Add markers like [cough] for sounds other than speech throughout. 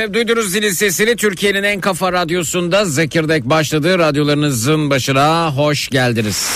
Efendim duydunuz zilin sesini Türkiye'nin en kafa radyosunda Zekirdek başladı. Radyolarınızın başına hoş geldiniz.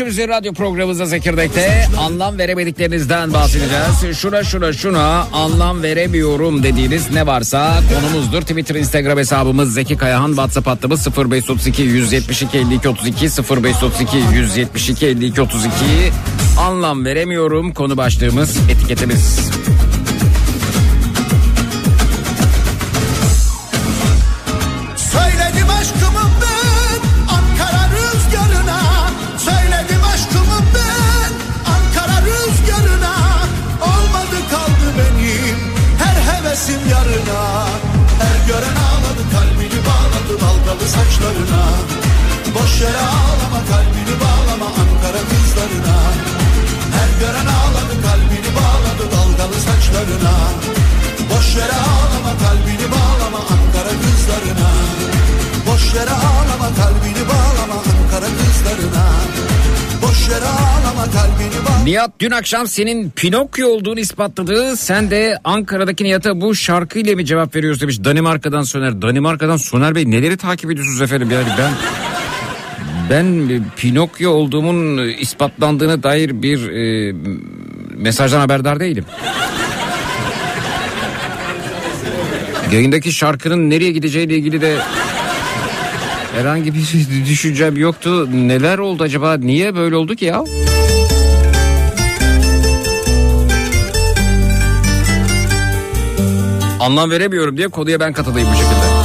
Özgür Radyo programımızda Zekirdek'te anlam veremediklerinizden bahsedeceğiz. Şuna şuna şuna anlam veremiyorum dediğiniz ne varsa konumuzdur. Twitter, Instagram hesabımız Zeki Kayahan, WhatsApp hattımız 0532 172 52 32 0532 172 52 32 anlam veremiyorum konu başlığımız etiketimiz. Nihat dün akşam senin Pinokyo olduğunu ispatladı. Sen de Ankara'daki Nihat'a bu şarkıyla mı cevap veriyoruz demiş. Danimarka'dan Soner. Danimarka'dan Soner Bey neleri takip ediyorsunuz efendim? Yani ben ben Pinokyo olduğumun ispatlandığına dair bir e, mesajdan haberdar değilim. Yayındaki şarkının nereye gideceğiyle ilgili de herhangi bir [laughs] düşüncem yoktu. Neler oldu acaba? Niye böyle oldu ki ya? Anlam veremiyorum diye konuya ben katılayım bu şekilde.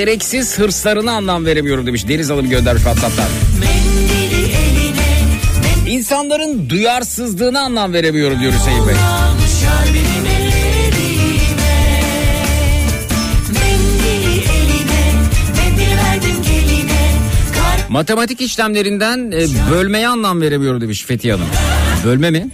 Gereksiz hırslarına anlam veremiyorum demiş. Deniz Hanım göndermiş WhatsApp'tan. İnsanların duyarsızlığına anlam veremiyorum diyor Hüseyin Bey. Matematik işlemlerinden e, bölmeye anlam veremiyorum demiş Fethiye Hanım. Bölme mi?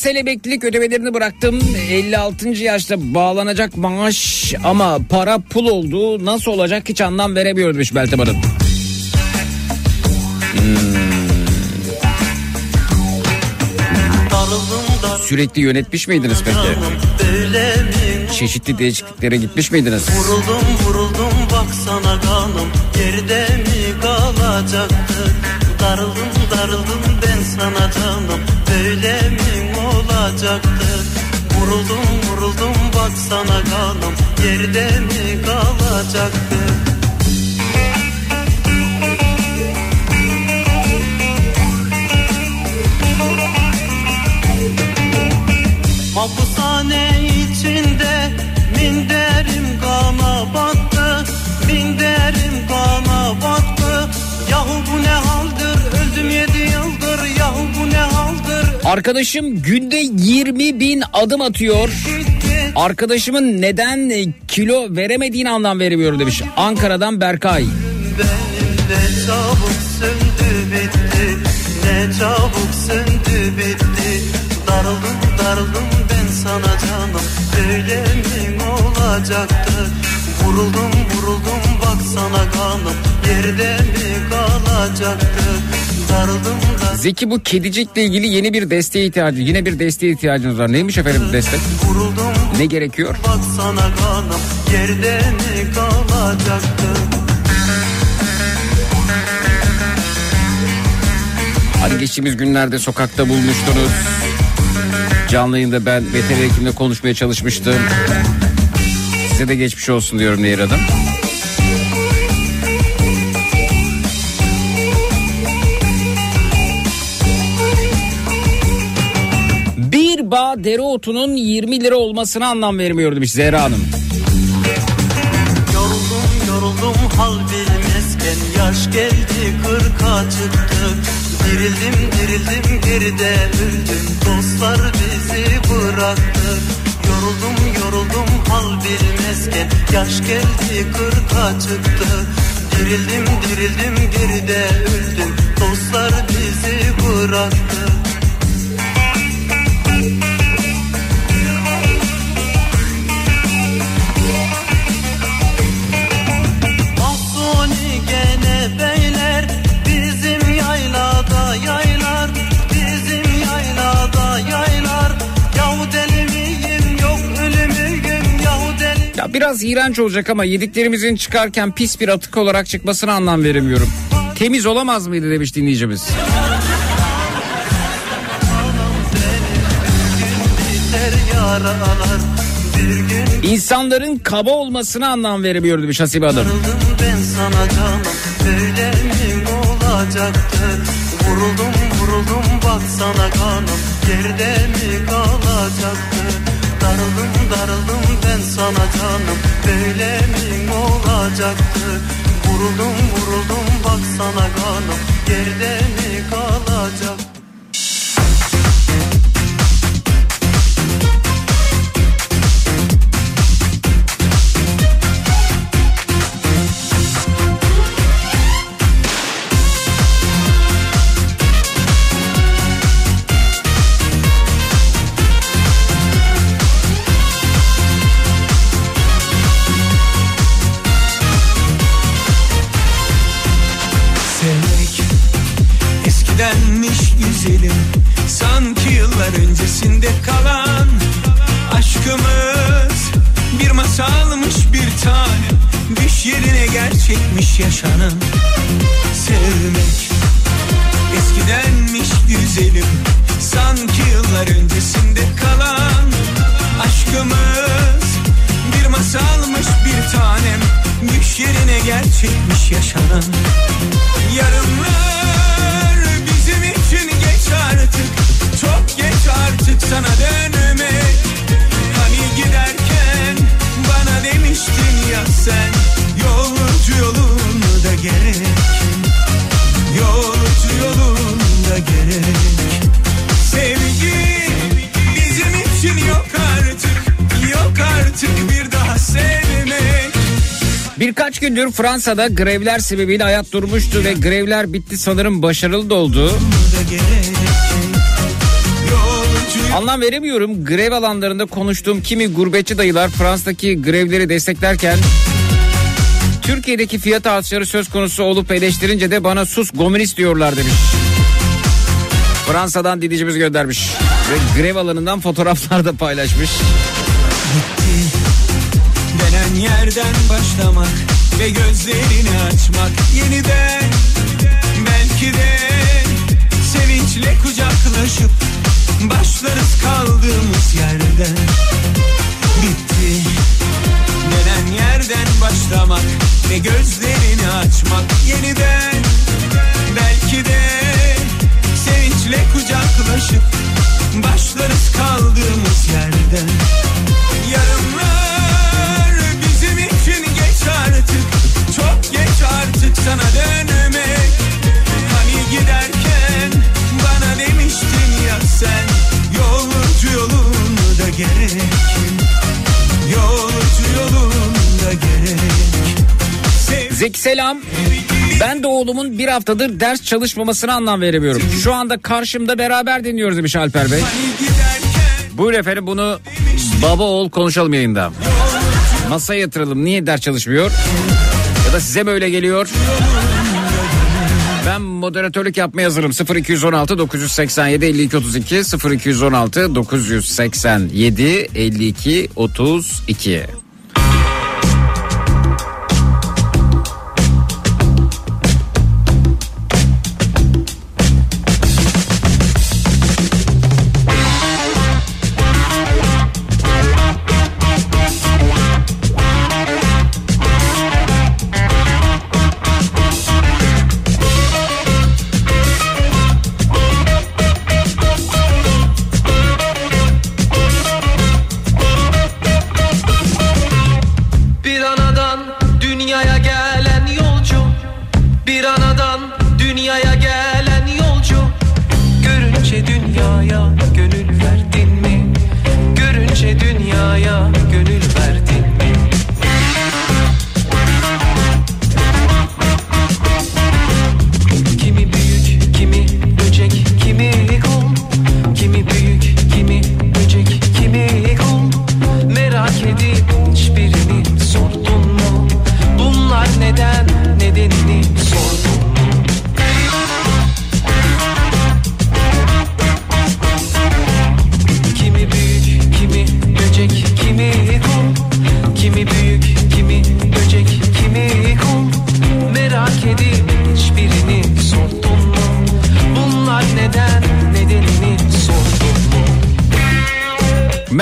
Bireysel emeklilik ödemelerini bıraktım. 56. yaşta bağlanacak maaş ama para pul oldu. Nasıl olacak hiç anlam veremiyorum demiş Meltem Hanım. Hmm. Sürekli yönetmiş miydiniz peki? Çeşitli değişikliklere gitmiş miydiniz? Vuruldum vuruldum baksana kanım geride mi kalacaktı? Darıldım darıldım ben sana canım böyle mi olacaktı. Vuruldum vuruldum baksana kanım yerde mi kalacaktı Arkadaşım günde 20 bin adım atıyor. Arkadaşımın neden kilo veremediğini anlam veremiyorum demiş. Ankara'dan Berkay. Ne çabuk söndü bitti, ne çabuk söndü bitti. Darıldım darıldım ben sana canım, böyle mi olacaktı? Vuruldum vuruldum baksana kanım, yerde mi kalacaktı? Zeki bu kedicikle ilgili yeni bir desteğe ihtiyacı, yine bir desteğe ihtiyacınız var. Neymiş efendim destek? Ne gerekiyor? Baksana kanım yerde mi kalacaktı? Hani geçtiğimiz günlerde sokakta bulmuştunuz. Canlı yayında ben veteriner hekimle konuşmaya çalışmıştım. Size de geçmiş olsun diyorum Nehir Hanım. Bağ dereotunun 20 lira olmasına anlam vermiyor demiş Zehra Hanım. Yoruldum yoruldum hal bilmezken yaş geldi kırka çıktı. Dirildim dirildim geride öldüm dostlar bizi bıraktı. Yoruldum yoruldum hal bilmezken yaş geldi kırka çıktı. Dirildim dirildim geride öldüm dostlar bizi bıraktı. Biraz iğrenç olacak ama yediklerimizin çıkarken pis bir atık olarak çıkmasına anlam veremiyorum. Temiz olamaz mıydı demiş dinleyicimiz. İnsanların kaba olmasına anlam veremiyor demiş Hasibe Hanım. Ben sana canım böyle mi olacaktı? Vuruldum vuruldum bak sana kanım yerde mi kalacaktı? Darıldım darıldım ben sana canım böyle mi olacaktı? Vuruldum vuruldum bak sana kanım yerde mi kalacaktı? Gerçekmiş yaşanan Sevmek eskidenmiş güzelim. Sanki yıllar öncesinde kalan Aşkımız. Bir masalmış bir tanem. Düş yerine gerçekmiş yaşanan. Yarınlar artık. Çok geç artık sana dönmek. Hani giderken bana demiştin ya sen yolunda gerek Yolcu yolunda gerek Sevgi bizim için yok artık Yok artık bir daha sevmek Birkaç gündür Fransa'da grevler sebebiyle hayat durmuştu ve grevler bitti sanırım başarılı da oldu. Anlam veremiyorum. Grev alanlarında konuştuğum kimi gurbetçi dayılar Fransa'daki grevleri desteklerken Türkiye'deki fiyat artışları söz konusu olup eleştirince de bana sus komünist diyorlar demiş. Fransa'dan didicimiz göndermiş. Ve grev alanından fotoğraflar da paylaşmış. Gitti denen yerden başlamak ve gözlerini açmak yeniden belki de sevinçle kucaklaşıp Başlarız kaldığımız yerden Bitti yerden başlamak Ve gözlerini açmak yeniden. Belki de Sevinçle kucaklaşıp Başlarız kaldığımız yerden. Yarınlar bizim için geç artık Çok geç artık sana dönmek. Hani giderken bana demiştin ya sen Yolcu yolunda gerek Yolcu yolunda Zeki selam. Ben de oğlumun bir haftadır ders çalışmamasına anlam veremiyorum. Şu anda karşımda beraber dinliyoruz demiş Alper Bey. Buyur efendim bunu baba oğul konuşalım yayında. Masaya yatıralım. Niye ders çalışmıyor? Ya da size böyle geliyor? Ben moderatörlük yapmaya hazırım. 0216 987 52 32 0216 987 52 32 kimi büyük kimi böcek kimi kum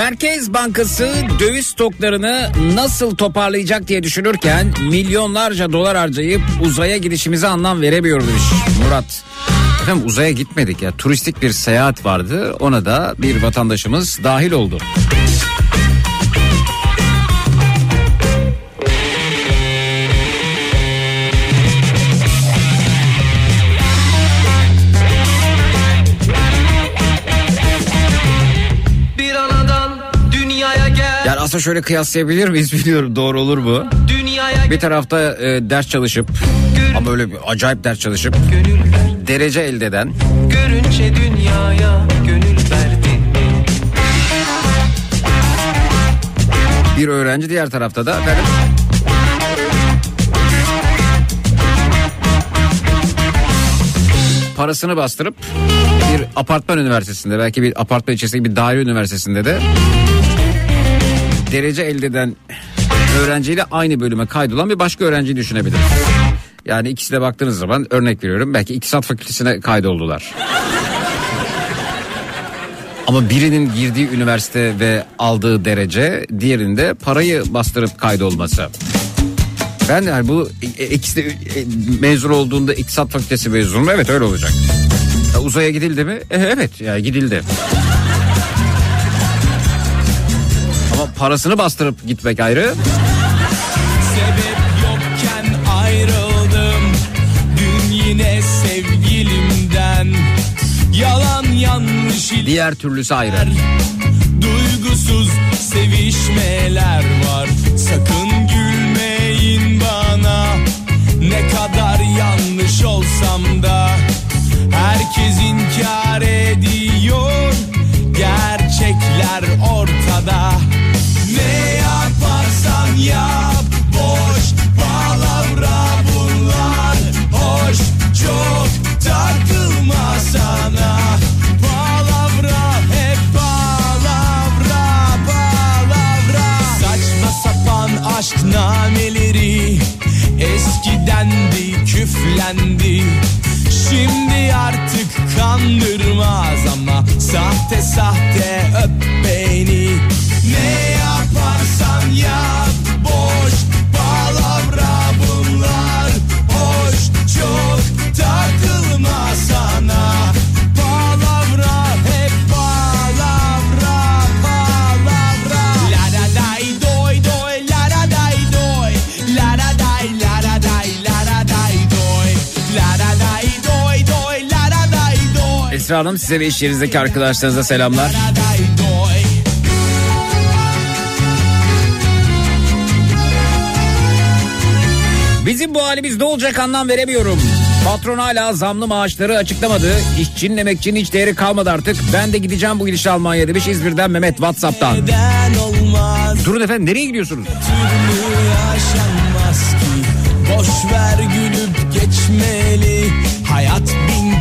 Merkez Bankası döviz stoklarını nasıl toparlayacak diye düşünürken milyonlarca dolar harcayıp uzaya gidişimize anlam veremiyor demiş Murat. Efendim uzaya gitmedik ya turistik bir seyahat vardı ona da bir vatandaşımız dahil oldu. Aslında şöyle kıyaslayabilir miyiz [laughs] bilmiyorum. Doğru olur mu? Bir tarafta e, ders çalışıp ama böyle bir acayip ders çalışıp derece elde eden görünce dünyaya gönül bir öğrenci diğer tarafta da efendim. Parasını bastırıp bir apartman üniversitesinde belki bir apartman içerisindeki bir daire üniversitesinde de derece elde eden öğrenciyle aynı bölüme kaydolan bir başka öğrenciyi düşünebiliriz. Yani ikisi de baktığınız zaman örnek veriyorum belki iktisat fakültesine kaydoldular. Ama birinin girdiği üniversite ve aldığı derece diğerinde parayı bastırıp kaydolması. Ben yani bu e, ikisi de e, mezun olduğunda iktisat fakültesi mezunu mu? Evet öyle olacak. Ya uzaya gidildi mi? E, evet ya gidildi. Parasını bastırıp gitmek ayrı. Sebep yokken ayrıldım. Dün yine sevgilimden. Yalan yanlış Diğer türlüsü ayrı. Duygusuz sevişmeler var. Sakın gülmeyin bana. Ne kadar yanlış olsam da Herkes inkar ediyor. Gerçekler ortada yap. Boş palavra bunlar. Hoş çok takılma sana. Palavra hep palavra palavra. Saçma sapan aşk nameleri Eskiden de küflendi. Şimdi artık kandırmaz ama Sahte sahte öp beni Esra Hanım size ve iş yerinizdeki arkadaşlarınıza selamlar. Bizim bu halimiz ne olacak anlam veremiyorum. Patron hala zamlı maaşları açıklamadı. İşçinin emekçinin hiç değeri kalmadı artık. Ben de gideceğim bu gidişle Almanya demiş İzmir'den Mehmet Whatsapp'tan. Durun efendim nereye gidiyorsunuz? Boş ver gülüp geçmeli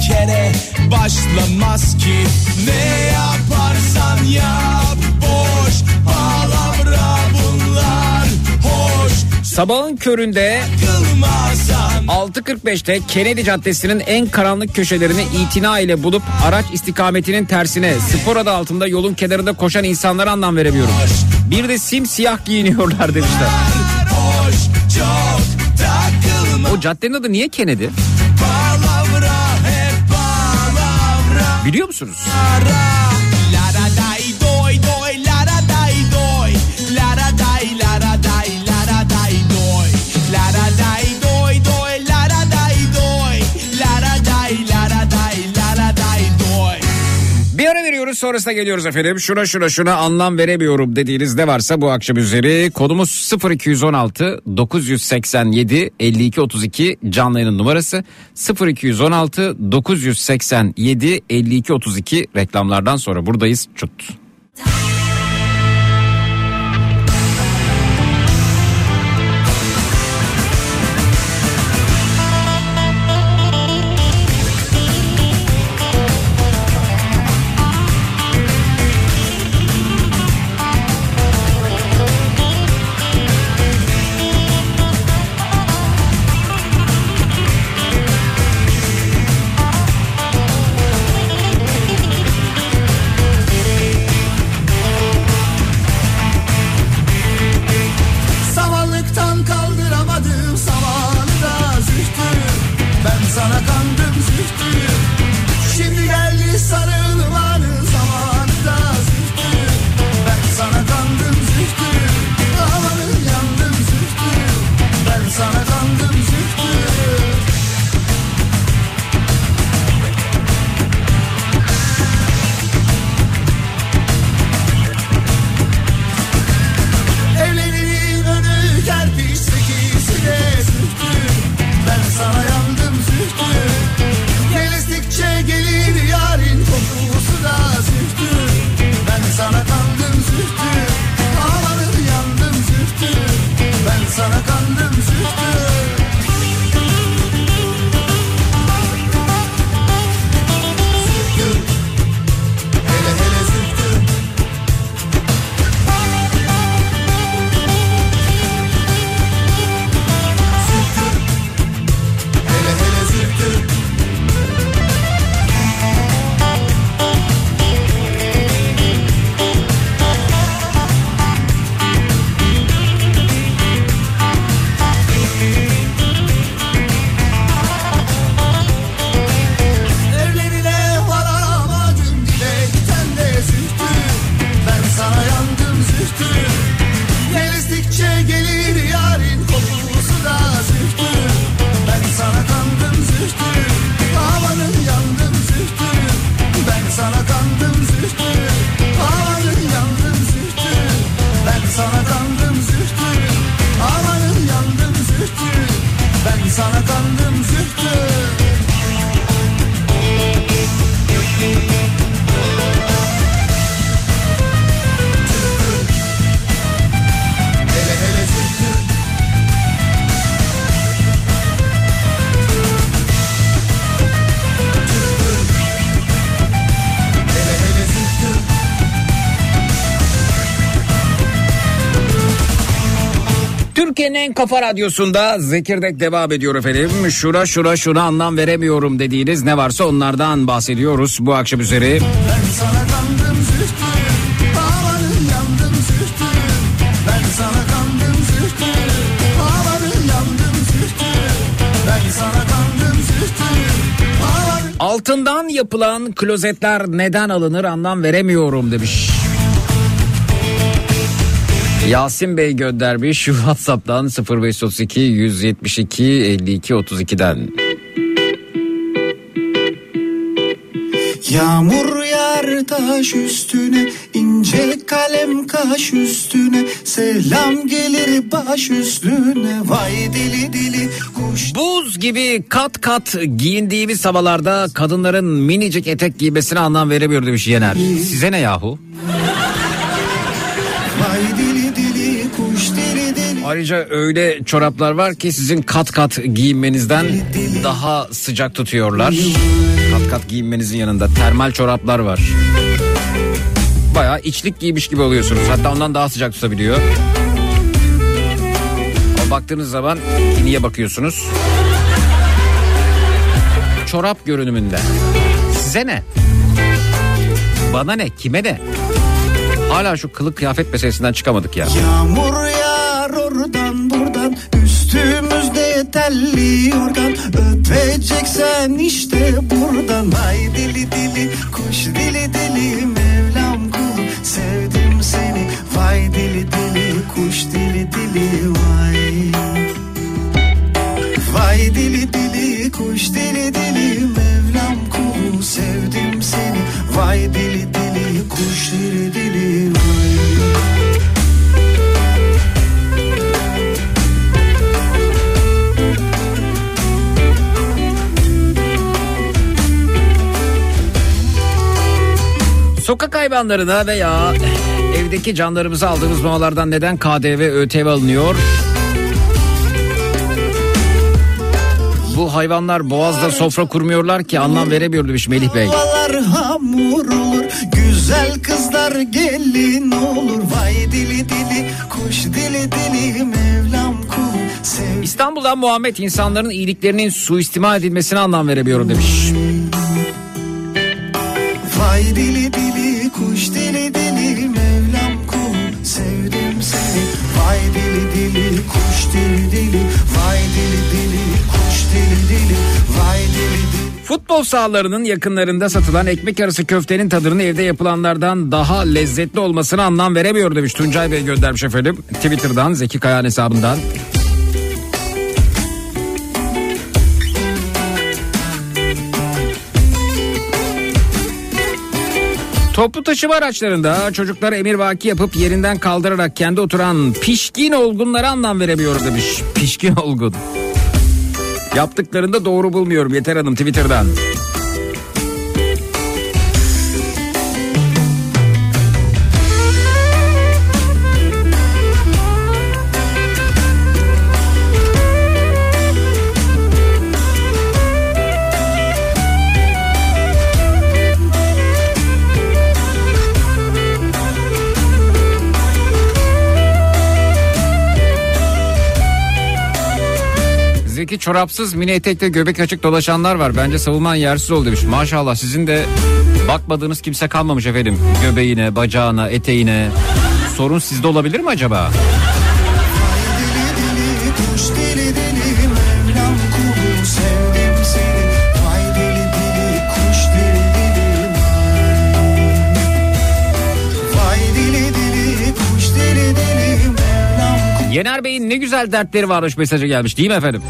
kere başlamaz ki Ne yaparsan yap Boş palavra bunlar Hoş Sabahın köründe kılmasan 6.45'te Kennedy Caddesi'nin en karanlık köşelerini itina ile bulup araç istikametinin tersine spor adı altında yolun kenarında koşan insanlara anlam veremiyorum. Bir de simsiyah giyiniyorlar demişler. Hoş çok takılma O caddenin adı niye Kennedy? Biliyor musunuz? Veriyoruz sonrasında geliyoruz efendim. Şuna şuna şuna anlam veremiyorum dediğiniz ne varsa bu akşam üzeri. Kodumuz 0216 987 52 32 canlı numarası 0216 987 52 32 reklamlardan sonra buradayız. Çut. Kafa radyosunda Zekirdek devam ediyor efendim. Şura şura şuna anlam veremiyorum dediğiniz ne varsa onlardan bahsediyoruz bu akşam üzeri. Ben sana kandım zühtü Amanın yandım zühtü Ben sana kandım zühtü Amanın yandım zühtü Ben sana kandım zühtü Amanın Altından yapılan klozetler neden alınır anlam veremiyorum demiş. Yasin Bey göndermiş şu WhatsApp'tan 0532 172 52 32'den. Yağmur yağar taş üstüne ince kalem kaş üstüne Selam gelir baş üstüne Vay dili dili kuş Buz gibi kat kat giyindiğimiz havalarda kadınların minicik etek giymesine anlam veremiyor demiş Yener. Size ne yahu? Ayrıca öyle çoraplar var ki sizin kat kat giyinmenizden daha sıcak tutuyorlar. Kat kat giyinmenizin yanında termal çoraplar var. Bayağı içlik giymiş gibi oluyorsunuz. Hatta ondan daha sıcak tutabiliyor. Ama baktığınız zaman niye bakıyorsunuz? Çorap görünümünde. Size ne? Bana ne? Kime ne? Hala şu kılık kıyafet meselesinden çıkamadık ya. Yağmur yağar Yorgan Öpeceksen işte buradan. Vay dili dili kuş dili dili Mevlam kul sevdim seni. Vay dili dili kuş dili dili vay. Vay dili dili kuş dili dili Mevlam kul sevdim seni. Vay dili dili kuş dili dili hayvanlarına veya evdeki canlarımıza aldığımız mamalardan neden KDV ÖTV alınıyor? Bu hayvanlar boğazda sofra kurmuyorlar ki anlam veremiyor demiş Melih Bey. Hamur olur Güzel kızlar gelin olur Vay dili dili kuş dili dili Mevlam kul sev İstanbul'dan Muhammed insanların iyiliklerinin suistimal edilmesine anlam veremiyorum demiş. Vay dili dili Futbol sahalarının yakınlarında satılan ekmek arası köftenin tadının evde yapılanlardan daha lezzetli olmasına anlam veremiyor demiş Tuncay Bey göndermiş efendim. Twitter'dan Zeki Kayan hesabından. Toplu taşıma araçlarında çocuklar emirvaki yapıp yerinden kaldırarak kendi oturan pişkin olgunlara anlam veremiyorum demiş. Pişkin olgun. Yaptıklarında doğru bulmuyorum Yeter Hanım Twitter'dan. Zeki çorapsız mini etekle göbek açık dolaşanlar var. Bence savunman yersiz ol demiş. Maşallah sizin de bakmadığınız kimse kalmamış efendim. Göbeğine, bacağına, eteğine. Sorun sizde olabilir mi acaba? Yener Bey'in ne güzel dertleri varmış mesajı gelmiş değil mi efendim?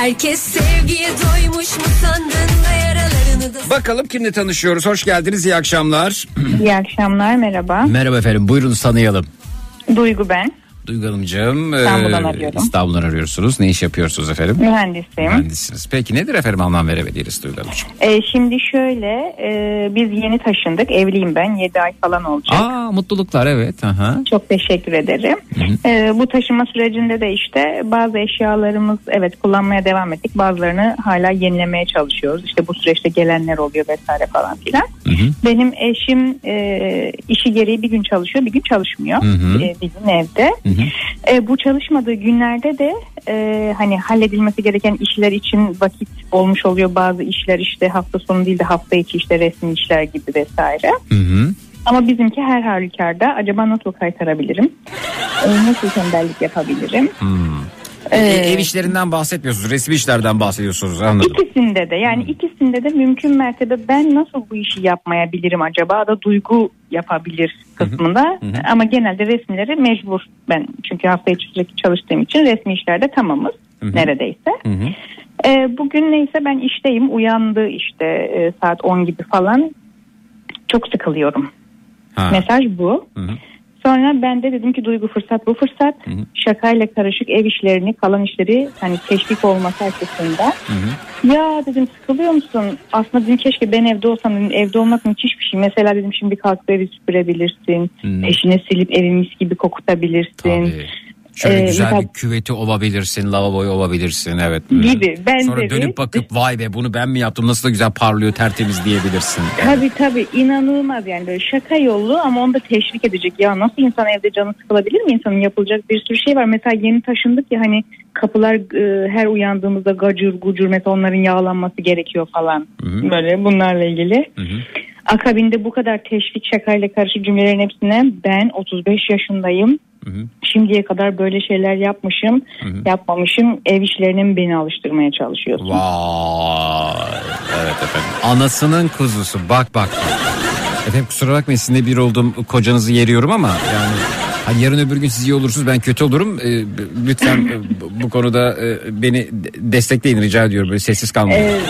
Herkes sevgiye doymuş mu sandın da yaralarını da Bakalım kimle tanışıyoruz. Hoş geldiniz. iyi akşamlar. İyi akşamlar merhaba. Merhaba efendim. Buyurun tanıyalım. Duygu ben. Duygu Hanımcığım. İstanbul'dan e. İstanbul'dan arıyorsunuz. Ne iş yapıyorsunuz efendim? Mühendisiyim. Mühendissiniz. Peki nedir efendim anlam verebiliriz Duygu Hanımcığım? Ee, şimdi şöyle e, biz yeni taşındık. Evliyim ben. 7 ay falan olacak. Aa mutluluklar evet. Aha. Çok teşekkür ederim. Ee, bu taşınma sürecinde de işte bazı eşyalarımız evet kullanmaya devam ettik. Bazılarını hala yenilemeye çalışıyoruz. İşte bu süreçte gelenler oluyor vesaire falan filan. Benim eşim e, işi gereği bir gün çalışıyor bir gün çalışmıyor. Hı hı. E, bir E, bu çalışmadığı günlerde de e, hani halledilmesi gereken işler için vakit olmuş oluyor. Bazı işler işte hafta sonu değil de hafta içi işte resmi işler gibi vesaire. Hı hı. Ama bizimki her halükarda acaba nasıl kaytarabilirim? E, nasıl tembellik yapabilirim? E, Ee, ev işlerinden bahsetmiyorsunuz. Resmi işlerden bahsediyorsunuz. Anladım. İkisinde de yani ikisinde de mümkün mertebe ben nasıl bu işi yapmayabilirim acaba da duygu yapabilir kısmında ama genelde resmileri mecbur ben çünkü hafta içi sürekli çalıştığım için resmi işlerde tamamız neredeyse. Ee, bugün neyse ben işteyim uyandı işte e, saat 10 gibi falan çok sıkılıyorum. Ha. Mesaj bu. Hı hı. Sonra ben de dedim ki duygu fırsat bu fırsat. Şakayla karışık ev işlerini kalan işleri hani teşvik olması açısından. Ya dedim sıkılıyor musun? Aslında dedim keşke ben evde olsam dedim evde olmak müthiş bir şey. Mesela dedim şimdi kalkıp evi süpürebilirsin. Hı. Peşine silip evi mis gibi kokutabilirsin. Tabii. Şöyle Ee, güzel mesela- bir küveti olabilirsin, lavaboyu olabilirsin. Evet. Gibi, benzeri. Sonra dönüp bakıp vay be bunu ben mi yaptım nasıl da güzel parlıyor tertemiz diyebilirsin. Tabii tabii inanılmaz yani böyle şaka yolu ama onu da teşvik edecek. Ya nasıl insan evde canı sıkılabilir mi? İnsanın yapılacak bir sürü şey var. Mesela yeni taşındık ya hani kapılar e, her uyandığımızda gacır gucur mesela onların yağlanması gerekiyor falan. Böyle bunlarla ilgili. Akabinde bu kadar teşvik şakayla karışık cümlelerin hepsine ben 35 yaşındayım. Şimdiye kadar böyle şeyler yapmışım, yapmamışım. Ev işlerine beni alıştırmaya çalışıyorsun? Vay. Evet efendim. Anasının kuzusu. Bak bak. Efendim kusura bakmayın sizinle bir oldum kocanızı yeriyorum ama yani hani yarın öbür gün siz iyi olursunuz ben kötü olurum. Ee, b- lütfen e, bu- konuda e, beni de- destekleyin rica ediyorum. Böyle sessiz kalmayın. Ee,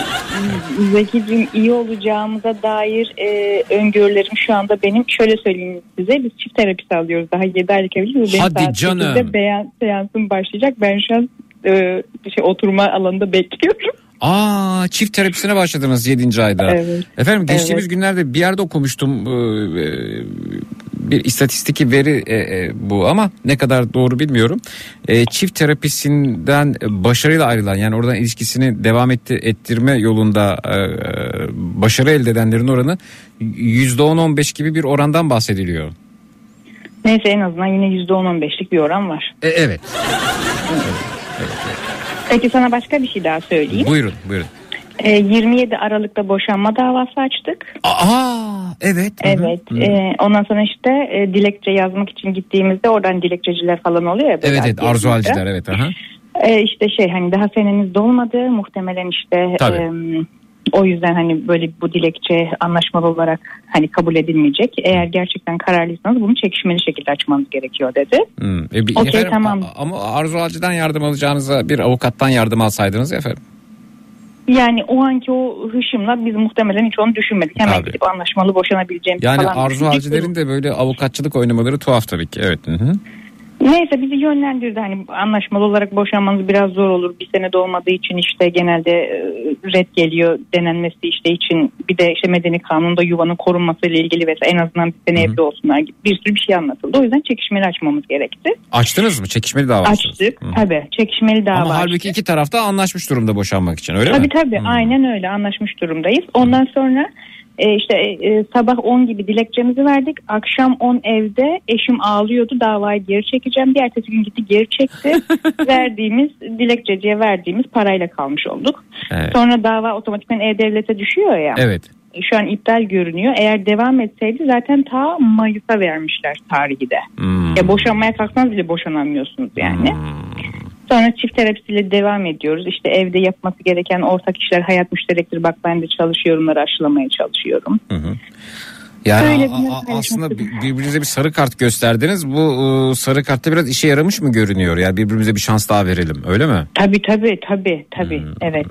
Zeki'cim iyi olacağımıza dair e, öngörülerim şu anda benim. Şöyle söyleyeyim size biz çift terapisi alıyoruz. Daha 7 aylık evliyiz. Benim Hadi saat canım. 8'de beyan, seansım başlayacak. Ben şu an e, şey, oturma alanında bekliyorum. Aa çift terapisine başladınız 7. ayda. Evet. Efendim geçtiğimiz Evet. günlerde bir yerde okumuştum e, e, bir istatistik veri e, e, bu ama ne kadar doğru bilmiyorum. E, çift terapisinden başarıyla ayrılan yani oradan ilişkisini devam etti, ettirme yolunda e, e, başarı elde edenlerin oranı %10-15 gibi bir orandan bahsediliyor. Neyse en azından yine %10-15'lik bir oran var. E, evet. Peki sana başka bir şey daha söyleyeyim. Buyurun buyurun. E, 27 Aralık'ta boşanma davası açtık. Aa evet. Hı hı. Evet. e, ondan sonra işte e, dilekçe yazmak için gittiğimizde oradan dilekçeciler falan oluyor ya. Evet evet arzu halciler evet. Aha. E, işte şey hani daha seneniz dolmadı muhtemelen işte Tabii. e, o yüzden hani böyle bu dilekçe anlaşmalı olarak hani kabul edilmeyecek. Eğer gerçekten kararlıysanız bunu çekişmeli şekilde açmanız gerekiyor dedi. Hmm. E, bir- Okey, efendim, tamam. Ama arzu halciden yardım alacağınıza bir avukattan yardım alsaydınız efendim. Yani o anki o hışımla biz muhtemelen hiç onu düşünmedik. Hemen Tabii. gidip anlaşmalı boşanabileceğimiz Yani falan. arzu düşündük. halcilerin de böyle avukatçılık oynamaları tuhaf tabii ki. Evet. Hı hı. Neyse bizi yönlendirdi hani anlaşmalı olarak boşanmanız biraz zor olur. Bir sene dolmadığı için işte genelde e, red geliyor denenmesi işte için bir de işte medeni kanunda yuvanın korunması ile ilgili vesaire en azından bir sene evde olsunlar gibi bir sürü bir şey anlatıldı. O yüzden çekişmeli açmamız gerekti. Açtınız mı? Çekişmeli dava. Açtık Hı. tabii çekişmeli dava Ama halbuki iki tarafta anlaşmış durumda boşanmak için öyle Tabii mi? tabii Hı. aynen öyle anlaşmış durumdayız. Ondan sonra e, işte e, sabah 10 gibi dilekçemizi verdik. Akşam 10 evde eşim ağlıyordu davayı geri çekeceğim. Bir ertesi gün gitti geri çekti. [laughs] verdiğimiz dilekçeciye verdiğimiz parayla kalmış olduk. Evet. Sonra dava otomatikman E-Devlet'e düşüyor ya. Evet. Şu an iptal görünüyor. Eğer devam etseydi zaten ta Mayıs'a vermişler tarihi de. Hmm. Ya boşanmaya kalksanız bile boşanamıyorsunuz yani. Sonra çift terapisiyle devam ediyoruz. İşte evde yapması gereken ortak işler hayat müşterektir. Bak ben de çalışıyorumları aşılamaya çalışıyorum. Yani Öyle a- bir a- paylaşmak aslında birbirinize bir sarı kart gösterdiniz. Bu e, sarı kartta biraz işe yaramış mı görünüyor? Yani birbirimize bir şans daha verelim öyle mi? Tabii tabii tabii tabii evet.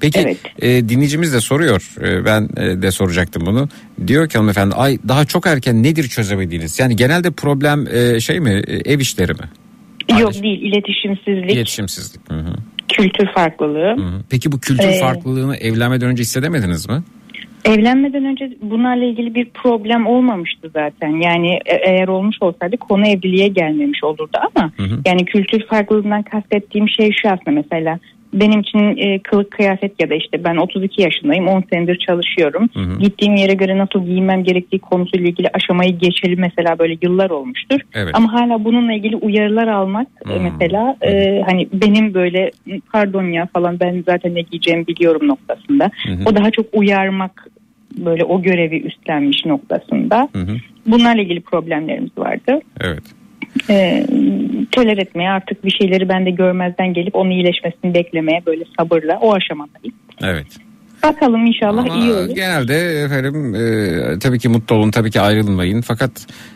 Peki Evet. e, dinleyicimiz de soruyor. E, ben e, de soracaktım bunu. Diyor ki hanımefendi ay daha çok erken nedir çözemediğiniz? Yani genelde problem e, şey mi e, ev işleri mi? Yok değil iletişimsizlik, İletişimsizlik. Hı hı. kültür farklılığı. Hı hı. Peki bu kültür Ee, farklılığını evlenmeden önce hissedemediniz mi? Evlenmeden önce bunlarla ilgili bir problem olmamıştı zaten. Yani e- eğer olmuş olsaydı konu evliliğe gelmemiş olurdu ama Hı hı. yani kültür farklılığından kastettiğim şey şu aslında mesela benim için e, kılık kıyafet ya da işte ben 32 yaşındayım 10 senedir çalışıyorum. Hı hı. Gittiğim yere göre nasıl giyinmem gerektiği konusuyla ilgili aşamayı geçeli mesela böyle yıllar olmuştur. Evet. Ama hala bununla ilgili uyarılar almak e, Hmm. mesela e, hani benim böyle pardon ya falan ben zaten ne giyeceğimi biliyorum noktasında. Hı hı. O daha çok uyarmak böyle o görevi üstlenmiş noktasında. Hı hı. Bunlarla ilgili problemlerimiz vardı. Evet. E, töler etmeye artık bir şeyleri ben de görmezden gelip onun iyileşmesini beklemeye böyle sabırla o aşamadayım. Evet. Bakalım inşallah Ama iyi olur. genelde efendim e, tabii ki mutlu olun tabii ki ayrılmayın fakat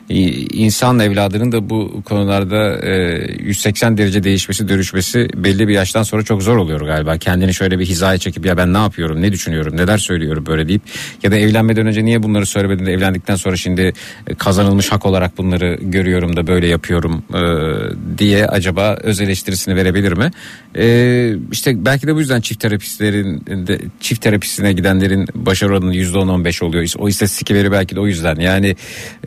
insan evladının da bu konularda e, 180 derece değişmesi dönüşmesi belli bir yaştan sonra çok zor oluyor galiba. Kendini şöyle bir hizaya çekip ya ben ne yapıyorum ne düşünüyorum neler söylüyorum böyle deyip ya da evlenmeden önce niye bunları söylemedin de evlendikten sonra şimdi e, kazanılmış hak olarak bunları görüyorum da böyle yapıyorum e, diye acaba öz eleştirisini verebilir mi? E, işte belki de bu yüzden çift terapistlerin de, çift terapistine gidenlerin başarı oranı %10-15 oluyor. O istatistik veri belki de o yüzden. Yani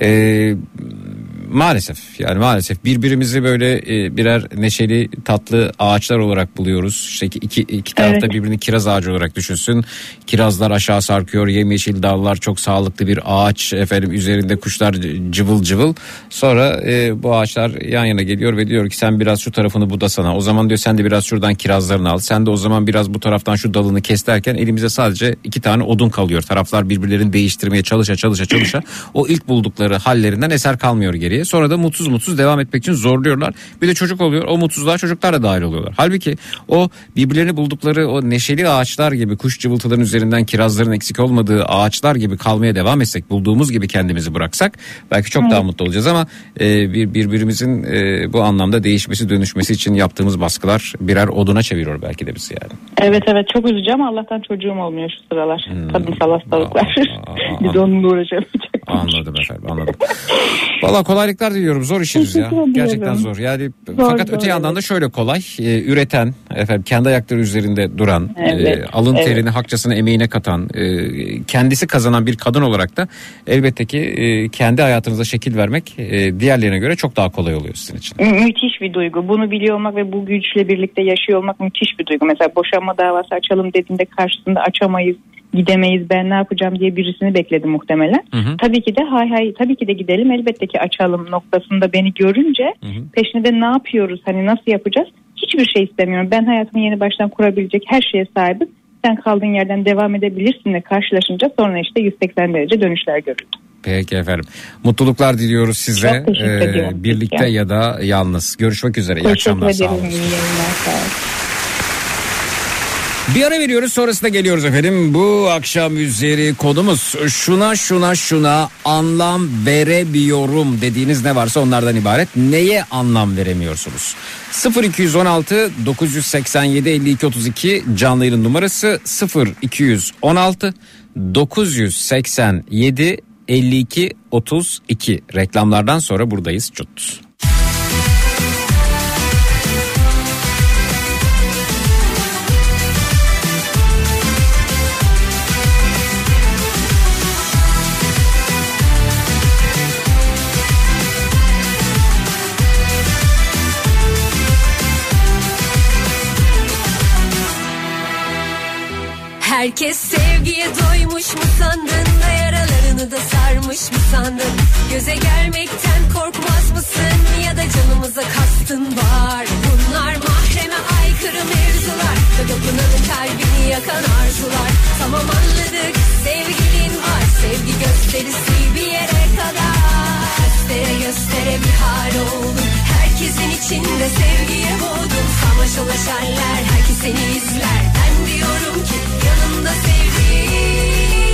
e, Mm. Maalesef yani maalesef birbirimizi böyle e, birer neşeli tatlı ağaçlar olarak buluyoruz. İşte iki, iki, iki tarafta Evet. birbirini kiraz ağacı olarak düşünsün. Kirazlar aşağı sarkıyor, yemyeşil dallar çok sağlıklı bir ağaç. Efendim üzerinde kuşlar cıvıl cıvıl. Sonra e, bu ağaçlar yan yana geliyor ve diyor ki sen biraz şu tarafını budasana. O zaman diyor sen de biraz şuradan kirazlarını al. Sen de o zaman biraz bu taraftan şu dalını kes derken elimize sadece iki tane odun kalıyor. Taraflar birbirlerini değiştirmeye çalışa çalışa çalışa o ilk buldukları hallerinden eser kalmıyor geriye. Sonra da mutsuz mutsuz devam etmek için zorluyorlar. Bir de çocuk oluyor. O mutsuzluğa çocuklar da dahil oluyorlar. Halbuki o birbirlerini buldukları o neşeli ağaçlar gibi kuş cıvıltıların üzerinden kirazların eksik olmadığı ağaçlar gibi kalmaya devam etsek bulduğumuz gibi kendimizi bıraksak belki çok daha mutlu olacağız ama e, bir birbirimizin e, bu anlamda değişmesi dönüşmesi için yaptığımız baskılar birer oduna çeviriyor belki de bizi yani. Evet evet çok üzücüm Allah'tan çocuğum olmuyor şu sıralar. Kadınsal hastalıklar. Aa, aa, [laughs] Biz onunla uğraşamayacak. Anladım efendim anladım. Valla kolaylıklar diliyorum zor işiniz ya. Ediyorum. Gerçekten zor. Yani Zor, fakat zor, öte yandan evet. da şöyle kolay. e, üreten, efendim kendi ayakları üzerinde duran, Evet, e, alın evet. terini hakçasını emeğine katan, e, kendisi kazanan bir kadın olarak da elbette ki e, kendi hayatınıza şekil vermek e, diğerlerine göre çok daha kolay oluyor sizin için. Mü- müthiş bir duygu. Bunu biliyor olmak ve bu güçle birlikte yaşıyor olmak müthiş bir duygu. Mesela boşanma davası açalım dediğinde karşısında açamayız, gidemeyiz, ben ne yapacağım diye birisini bekledi muhtemelen. Hı hı. Tabii ki de hay hay tabii ki de gidelim elbette ki açalım noktasında beni görünce Hı hı. peşine de ne yapıyoruz hani nasıl yapacağız hiçbir şey istemiyorum. Ben hayatımı yeni baştan kurabilecek her şeye sahibim. Sen kaldığın yerden devam edebilirsinle karşılaşınca sonra işte 180 derece dönüşler görüldü. Peki efendim. Mutluluklar diliyoruz size. Çok E, ediyorum. birlikte Peki. ya da yalnız. Görüşmek üzere. İyi akşamlar. Sağ olun. Sağ olun. Bir ara veriyoruz sonrasında geliyoruz efendim. Bu akşam üzeri konumuz şuna şuna şuna anlam veremiyorum dediğiniz ne varsa onlardan ibaret. Neye anlam veremiyorsunuz? 0216 987 52 32 canlı yayın numarası 0216 987 52 32 reklamlardan sonra buradayız. Cut. Herkes sevgiye doymuş mu sandın da yaralarını da sarmış mı sandın? Göze gelmekten korkmaz mısın ya da canımıza kastın var? Bunlar mahreme aykırı mevzular ve dokunanın kalbini yakan arzular. Tamam anladık sevgilin var sevgi gösterisi bir yere kadar. Göstere göstere bir hal oldum Herkesin içinde sevgiye boğdum. Savaş ulaşanlar herkes seni izler. Ben diyorum ki yanımda sevdiğim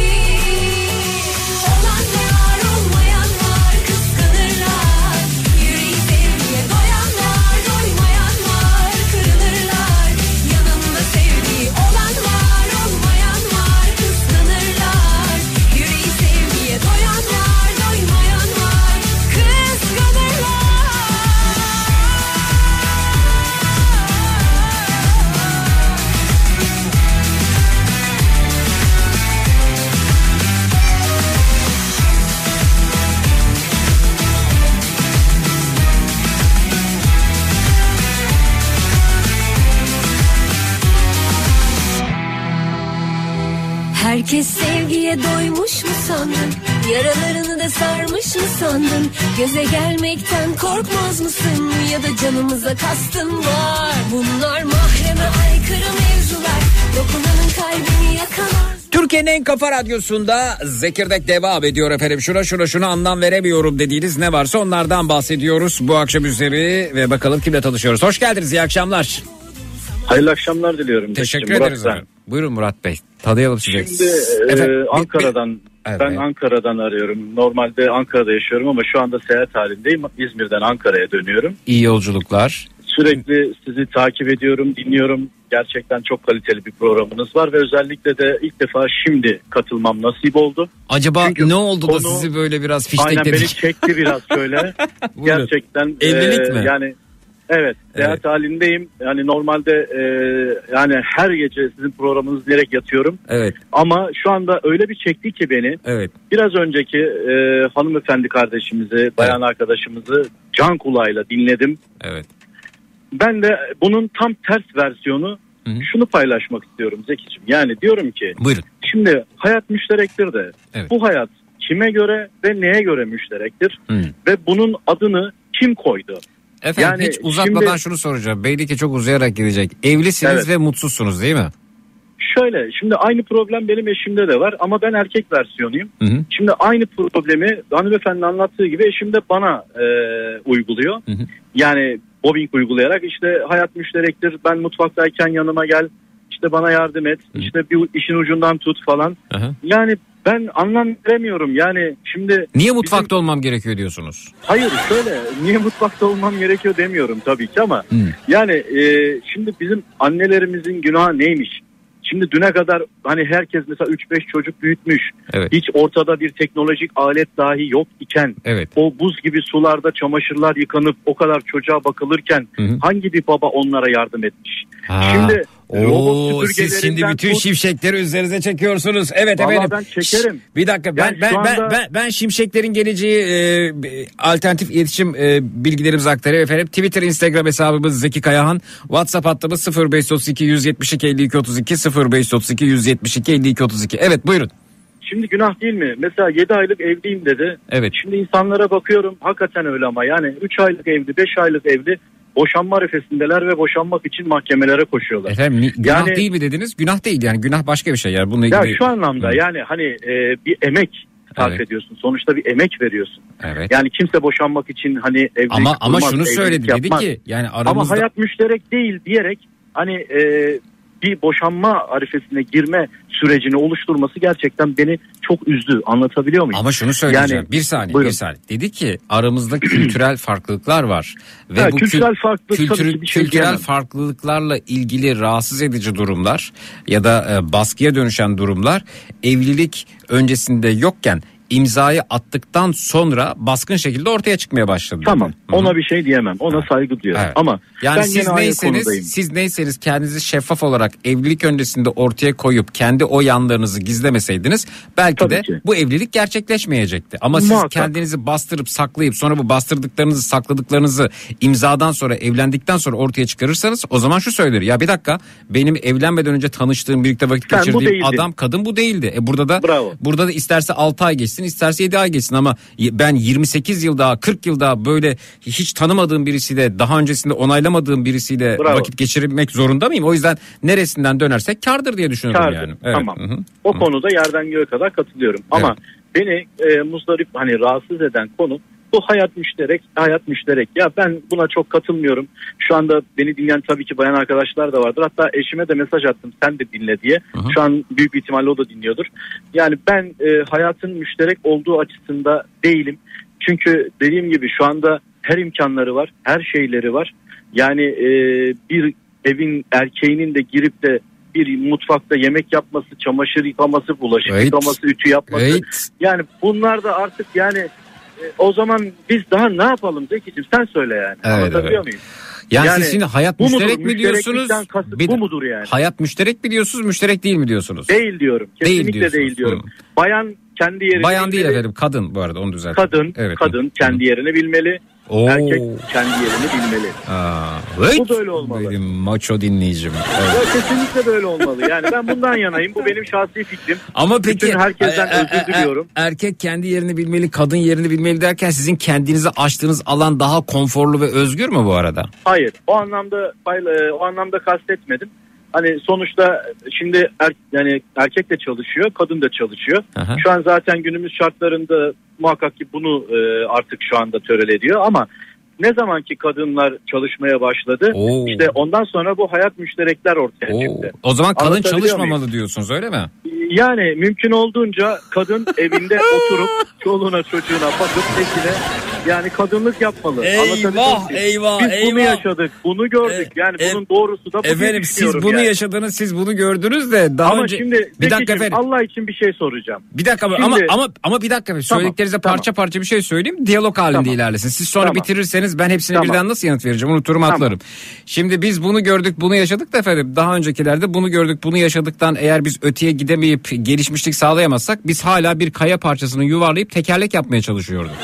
Herkes sevgiye doymuş mu sandın? Yaralarını da sarmış mı sandın? Göze gelmekten korkmaz mısın? Ya da canımıza kastın var. Bunlar mahreme aykırı mevzular. Dokunanın kalbini yakalar. Türkiye'nin en kafa radyosunda Zekirdek devam ediyor efendim. Şuna şuna şuna anlam veremiyorum dediğiniz ne varsa onlardan bahsediyoruz bu akşam üzeri ve bakalım kimle tanışıyoruz. Hoş geldiniz iyi akşamlar. Hayırlı akşamlar diliyorum. Teşekkür Murat ederiz. Buyurun Murat Bey tanıyalım sizi. Şimdi e, Efendim, bir- Ankara'dan Evet. ben Ankara'dan arıyorum. Normalde Ankara'da yaşıyorum ama şu anda seyahat halindeyim. İzmir'den Ankara'ya dönüyorum. iyi yolculuklar. Sürekli sizi takip ediyorum, dinliyorum. Gerçekten çok kaliteli bir programınız var ve özellikle de ilk defa şimdi katılmam nasip oldu. Acaba Çünkü ne oldu da konu- sizi böyle biraz Aynen beni fiştekledik? çekti biraz şöyle. [laughs] Gerçekten Evlilik e, mi? Yani evet, seyahat halindeyim. Yani normalde e, yani her gece sizin programınızı dinleyerek yatıyorum. Evet Ama şu anda öyle bir çekti ki beni. evet Biraz önceki e, hanımefendi kardeşimizi, bayan arkadaşımızı can kulağıyla dinledim. evet. Ben de bunun tam ters versiyonu Hı hı. şunu paylaşmak istiyorum Zeki'ciğim. Yani diyorum ki Buyurun. şimdi hayat müşterektir de Evet. bu hayat kime göre ve neye göre müşterektir? Hı. Ve bunun adını kim koydu? Efendim Yani hiç uzatmadan şimdi- şunu soracağım. Belli ki çok uzayarak gidecek. Evlisiniz Evet. ve mutsuzsunuz değil mi? Şöyle şimdi aynı problem benim eşimde de var ama ben erkek versiyonuyum. Hı hı. Şimdi aynı problemi hanımefendi anlattığı gibi eşim de bana e, uyguluyor. Hı hı. Yani mobbing uygulayarak işte hayat müşterektir ben mutfaktayken yanıma gel işte bana yardım et işte bir işin ucundan tut falan. Aha. Yani ben anlam veremiyorum yani şimdi Niye mutfakta olmam gerekiyor diyorsunuz? hayır şöyle niye mutfakta olmam gerekiyor demiyorum tabii ki ama Hı. yani e, şimdi bizim annelerimizin günahı neymiş? Şimdi düne kadar hani herkes mesela 3-5 çocuk büyütmüş. Evet. Hiç ortada bir teknolojik alet dahi yok iken Evet. o buz gibi sularda çamaşırlar yıkanıp o kadar çocuğa bakılırken Hı hı. hangi bir baba onlara yardım etmiş? Ha. Şimdi Oo, siz şimdi bütün tut- şimşekleri üzerinize çekiyorsunuz. Evet Vallahi efendim. ben çekerim. Şş, Bir dakika ben Yani ben, şu ben anda- ben ben şimşeklerin geleceği e, alternatif iletişim e, bilgilerimizi aktarayım efendim. Twitter, Instagram hesabımız Zeki Kayahan. WhatsApp hattımız 0532 172 52 32 0532 172 52 32. Evet buyurun. Şimdi günah değil mi? Mesela 7 aylık evliyim dedi. Evet. Şimdi insanlara bakıyorum hakikaten öyle ama yani 3 aylık evli 5 aylık evli boşanma arifesindeler ve boşanmak için mahkemelere koşuyorlar. Efendim günah Yani- değil mi dediniz? Günah değil yani günah başka bir şey yani bununla Ya ilgili. şu anlamda Hı. yani hani e, bir emek sarf Evet. ediyorsun. Sonuçta bir emek veriyorsun. Evet. Yani kimse boşanmak için hani evlilik ama ama kurmaz, şunu evlilik söyledi dedi ki yani Ama aramızda hayat müşterek değil diyerek hani e, bir boşanma arifesine girme sürecini oluşturması gerçekten beni çok üzdü. Anlatabiliyor muyum? Ama şunu söyleyeceğim. Yani- bir saniye, Buyurun. bir saniye. Dedi ki aramızda [clears throat] kültürel farklılıklar var ve Ha, bu kültürel kül- farklılık kültür- şey kültürel diyemem. farklılıklarla ilgili rahatsız edici durumlar ya da e, baskıya dönüşen durumlar evlilik öncesinde yokken imzayı attıktan sonra baskın şekilde ortaya çıkmaya başladı. Tamam. Hı hı. Ona bir şey diyemem. Ona Evet. saygı duyuyorum. Evet. Ama yani ben siz neyseniz siz neyseniz kendinizi şeffaf olarak evlilik öncesinde ortaya koyup kendi o yanlarınızı gizlemeseydiniz belki Tabii de ki. bu evlilik gerçekleşmeyecekti. Ama siz Muhakkak. kendinizi bastırıp saklayıp sonra bu bastırdıklarınızı sakladıklarınızı imzadan sonra evlendikten sonra ortaya çıkarırsanız o zaman şu söyler ya bir dakika benim evlenmeden önce tanıştığım birlikte vakit Sen geçirdiğim adam kadın bu değildi. E burada da Bravo. burada da isterse 6 ay geçsin isterse 7 ay geçsin ama ben 28 yıl daha 40 yıl daha böyle hiç tanımadığım birisiyle daha öncesinde onaylamadığım birisiyle Bravo. vakit geçirmek zorunda mıyım? O yüzden neresinden dönersek kardır diye düşünüyorum Kardır. yani. Evet. Tamam. Hı hı. O konuda yerden göğe kadar katılıyorum. Ama beni e, muzdarip hani rahatsız eden konu bu hayat müşterek, hayat müşterek. Ya ben buna çok katılmıyorum. Şu anda beni dinleyen tabii ki bayan arkadaşlar da vardır. Hatta eşime de mesaj attım sen de dinle diye. Hı. Şu an büyük bir ihtimalle o da dinliyordur. Yani ben e, hayatın müşterek olduğu açısında değilim. Çünkü dediğim gibi şu anda her imkanları var, her şeyleri var. Yani e, bir evin erkeğinin de girip de bir mutfakta yemek yapması, çamaşır yıkaması, bulaşık Evet. yıkaması, ütü yapması. Evet. Yani bunlar da artık yani o zaman biz daha ne yapalım Zeki'ciğim sen söyle yani. Evet, Anlatabiliyor evet. muyum? Yani, Yani siz şimdi hayat bu mudur? müşterek mi diyorsunuz? Kasıt Bir- bu mudur yani? Hayat müşterek mi diyorsunuz müşterek değil mi diyorsunuz? Değil diyorum. Değil Kesinlikle değil, diyorsunuz. diyorum. Hı. Bayan kendi yerini Bayan değil bilmeli. efendim kadın bu arada onu düzelteyim. Kadın, Evet. kadın Hı. kendi yerini bilmeli. Oo. Erkek kendi yerini bilmeli. Aa, Bu böyle olmalı. Benim maço dinleyicim. Evet. Ya kesinlikle böyle olmalı. Yani ben bundan yanayım. Bu [laughs] benim şahsi fikrim. Ama peki Bütün herkesten e- e- özür e- diliyorum. erkek kendi yerini bilmeli, kadın yerini bilmeli derken sizin kendinizi açtığınız alan daha konforlu ve özgür mü bu arada? Hayır. O anlamda payla- o anlamda kastetmedim. Hani sonuçta şimdi er, yani erkek de çalışıyor, kadın da çalışıyor. Aha. Şu an zaten günümüz şartlarında muhakkak ki bunu e, artık şu anda törel ediyor ama ne zaman ki kadınlar çalışmaya başladı Oo. işte ondan sonra bu hayat müşterekler ortaya Oo. çıktı. O zaman kadın çalışmamalı diyorsunuz öyle mi? Yani mümkün olduğunca kadın evinde [laughs] oturup çoluğuna çocuğuna bakıp eşine yani kadınlık yapmalı. Eyvah, eyvah, Biz bunu eyvah. yaşadık, bunu gördük. E, yani e, bunun doğrusu da bu Efendim siz bunu yani. yaşadınız, siz bunu gördünüz de daha Ama önce şimdi bir dakika efendim. Allah için bir şey soracağım. Bir dakika Şimdi- ama ama ama bir dakika efendim. Tamam, Söylediklerinize tamam. parça parça bir şey söyleyeyim. Diyalog halinde Tamam. ilerlesin. Siz sonra Tamam. bitirirseniz ben hepsine Tamam. birden nasıl yanıt vereceğim? Unuturum Tamam. atlarım. Şimdi biz bunu gördük, bunu yaşadık da efendim. Daha öncekilerde bunu gördük, bunu yaşadıktan eğer biz öteye gidemeyip gelişmişlik sağlayamazsak biz hala bir kaya parçasını yuvarlayıp tekerlek yapmaya çalışıyorduk.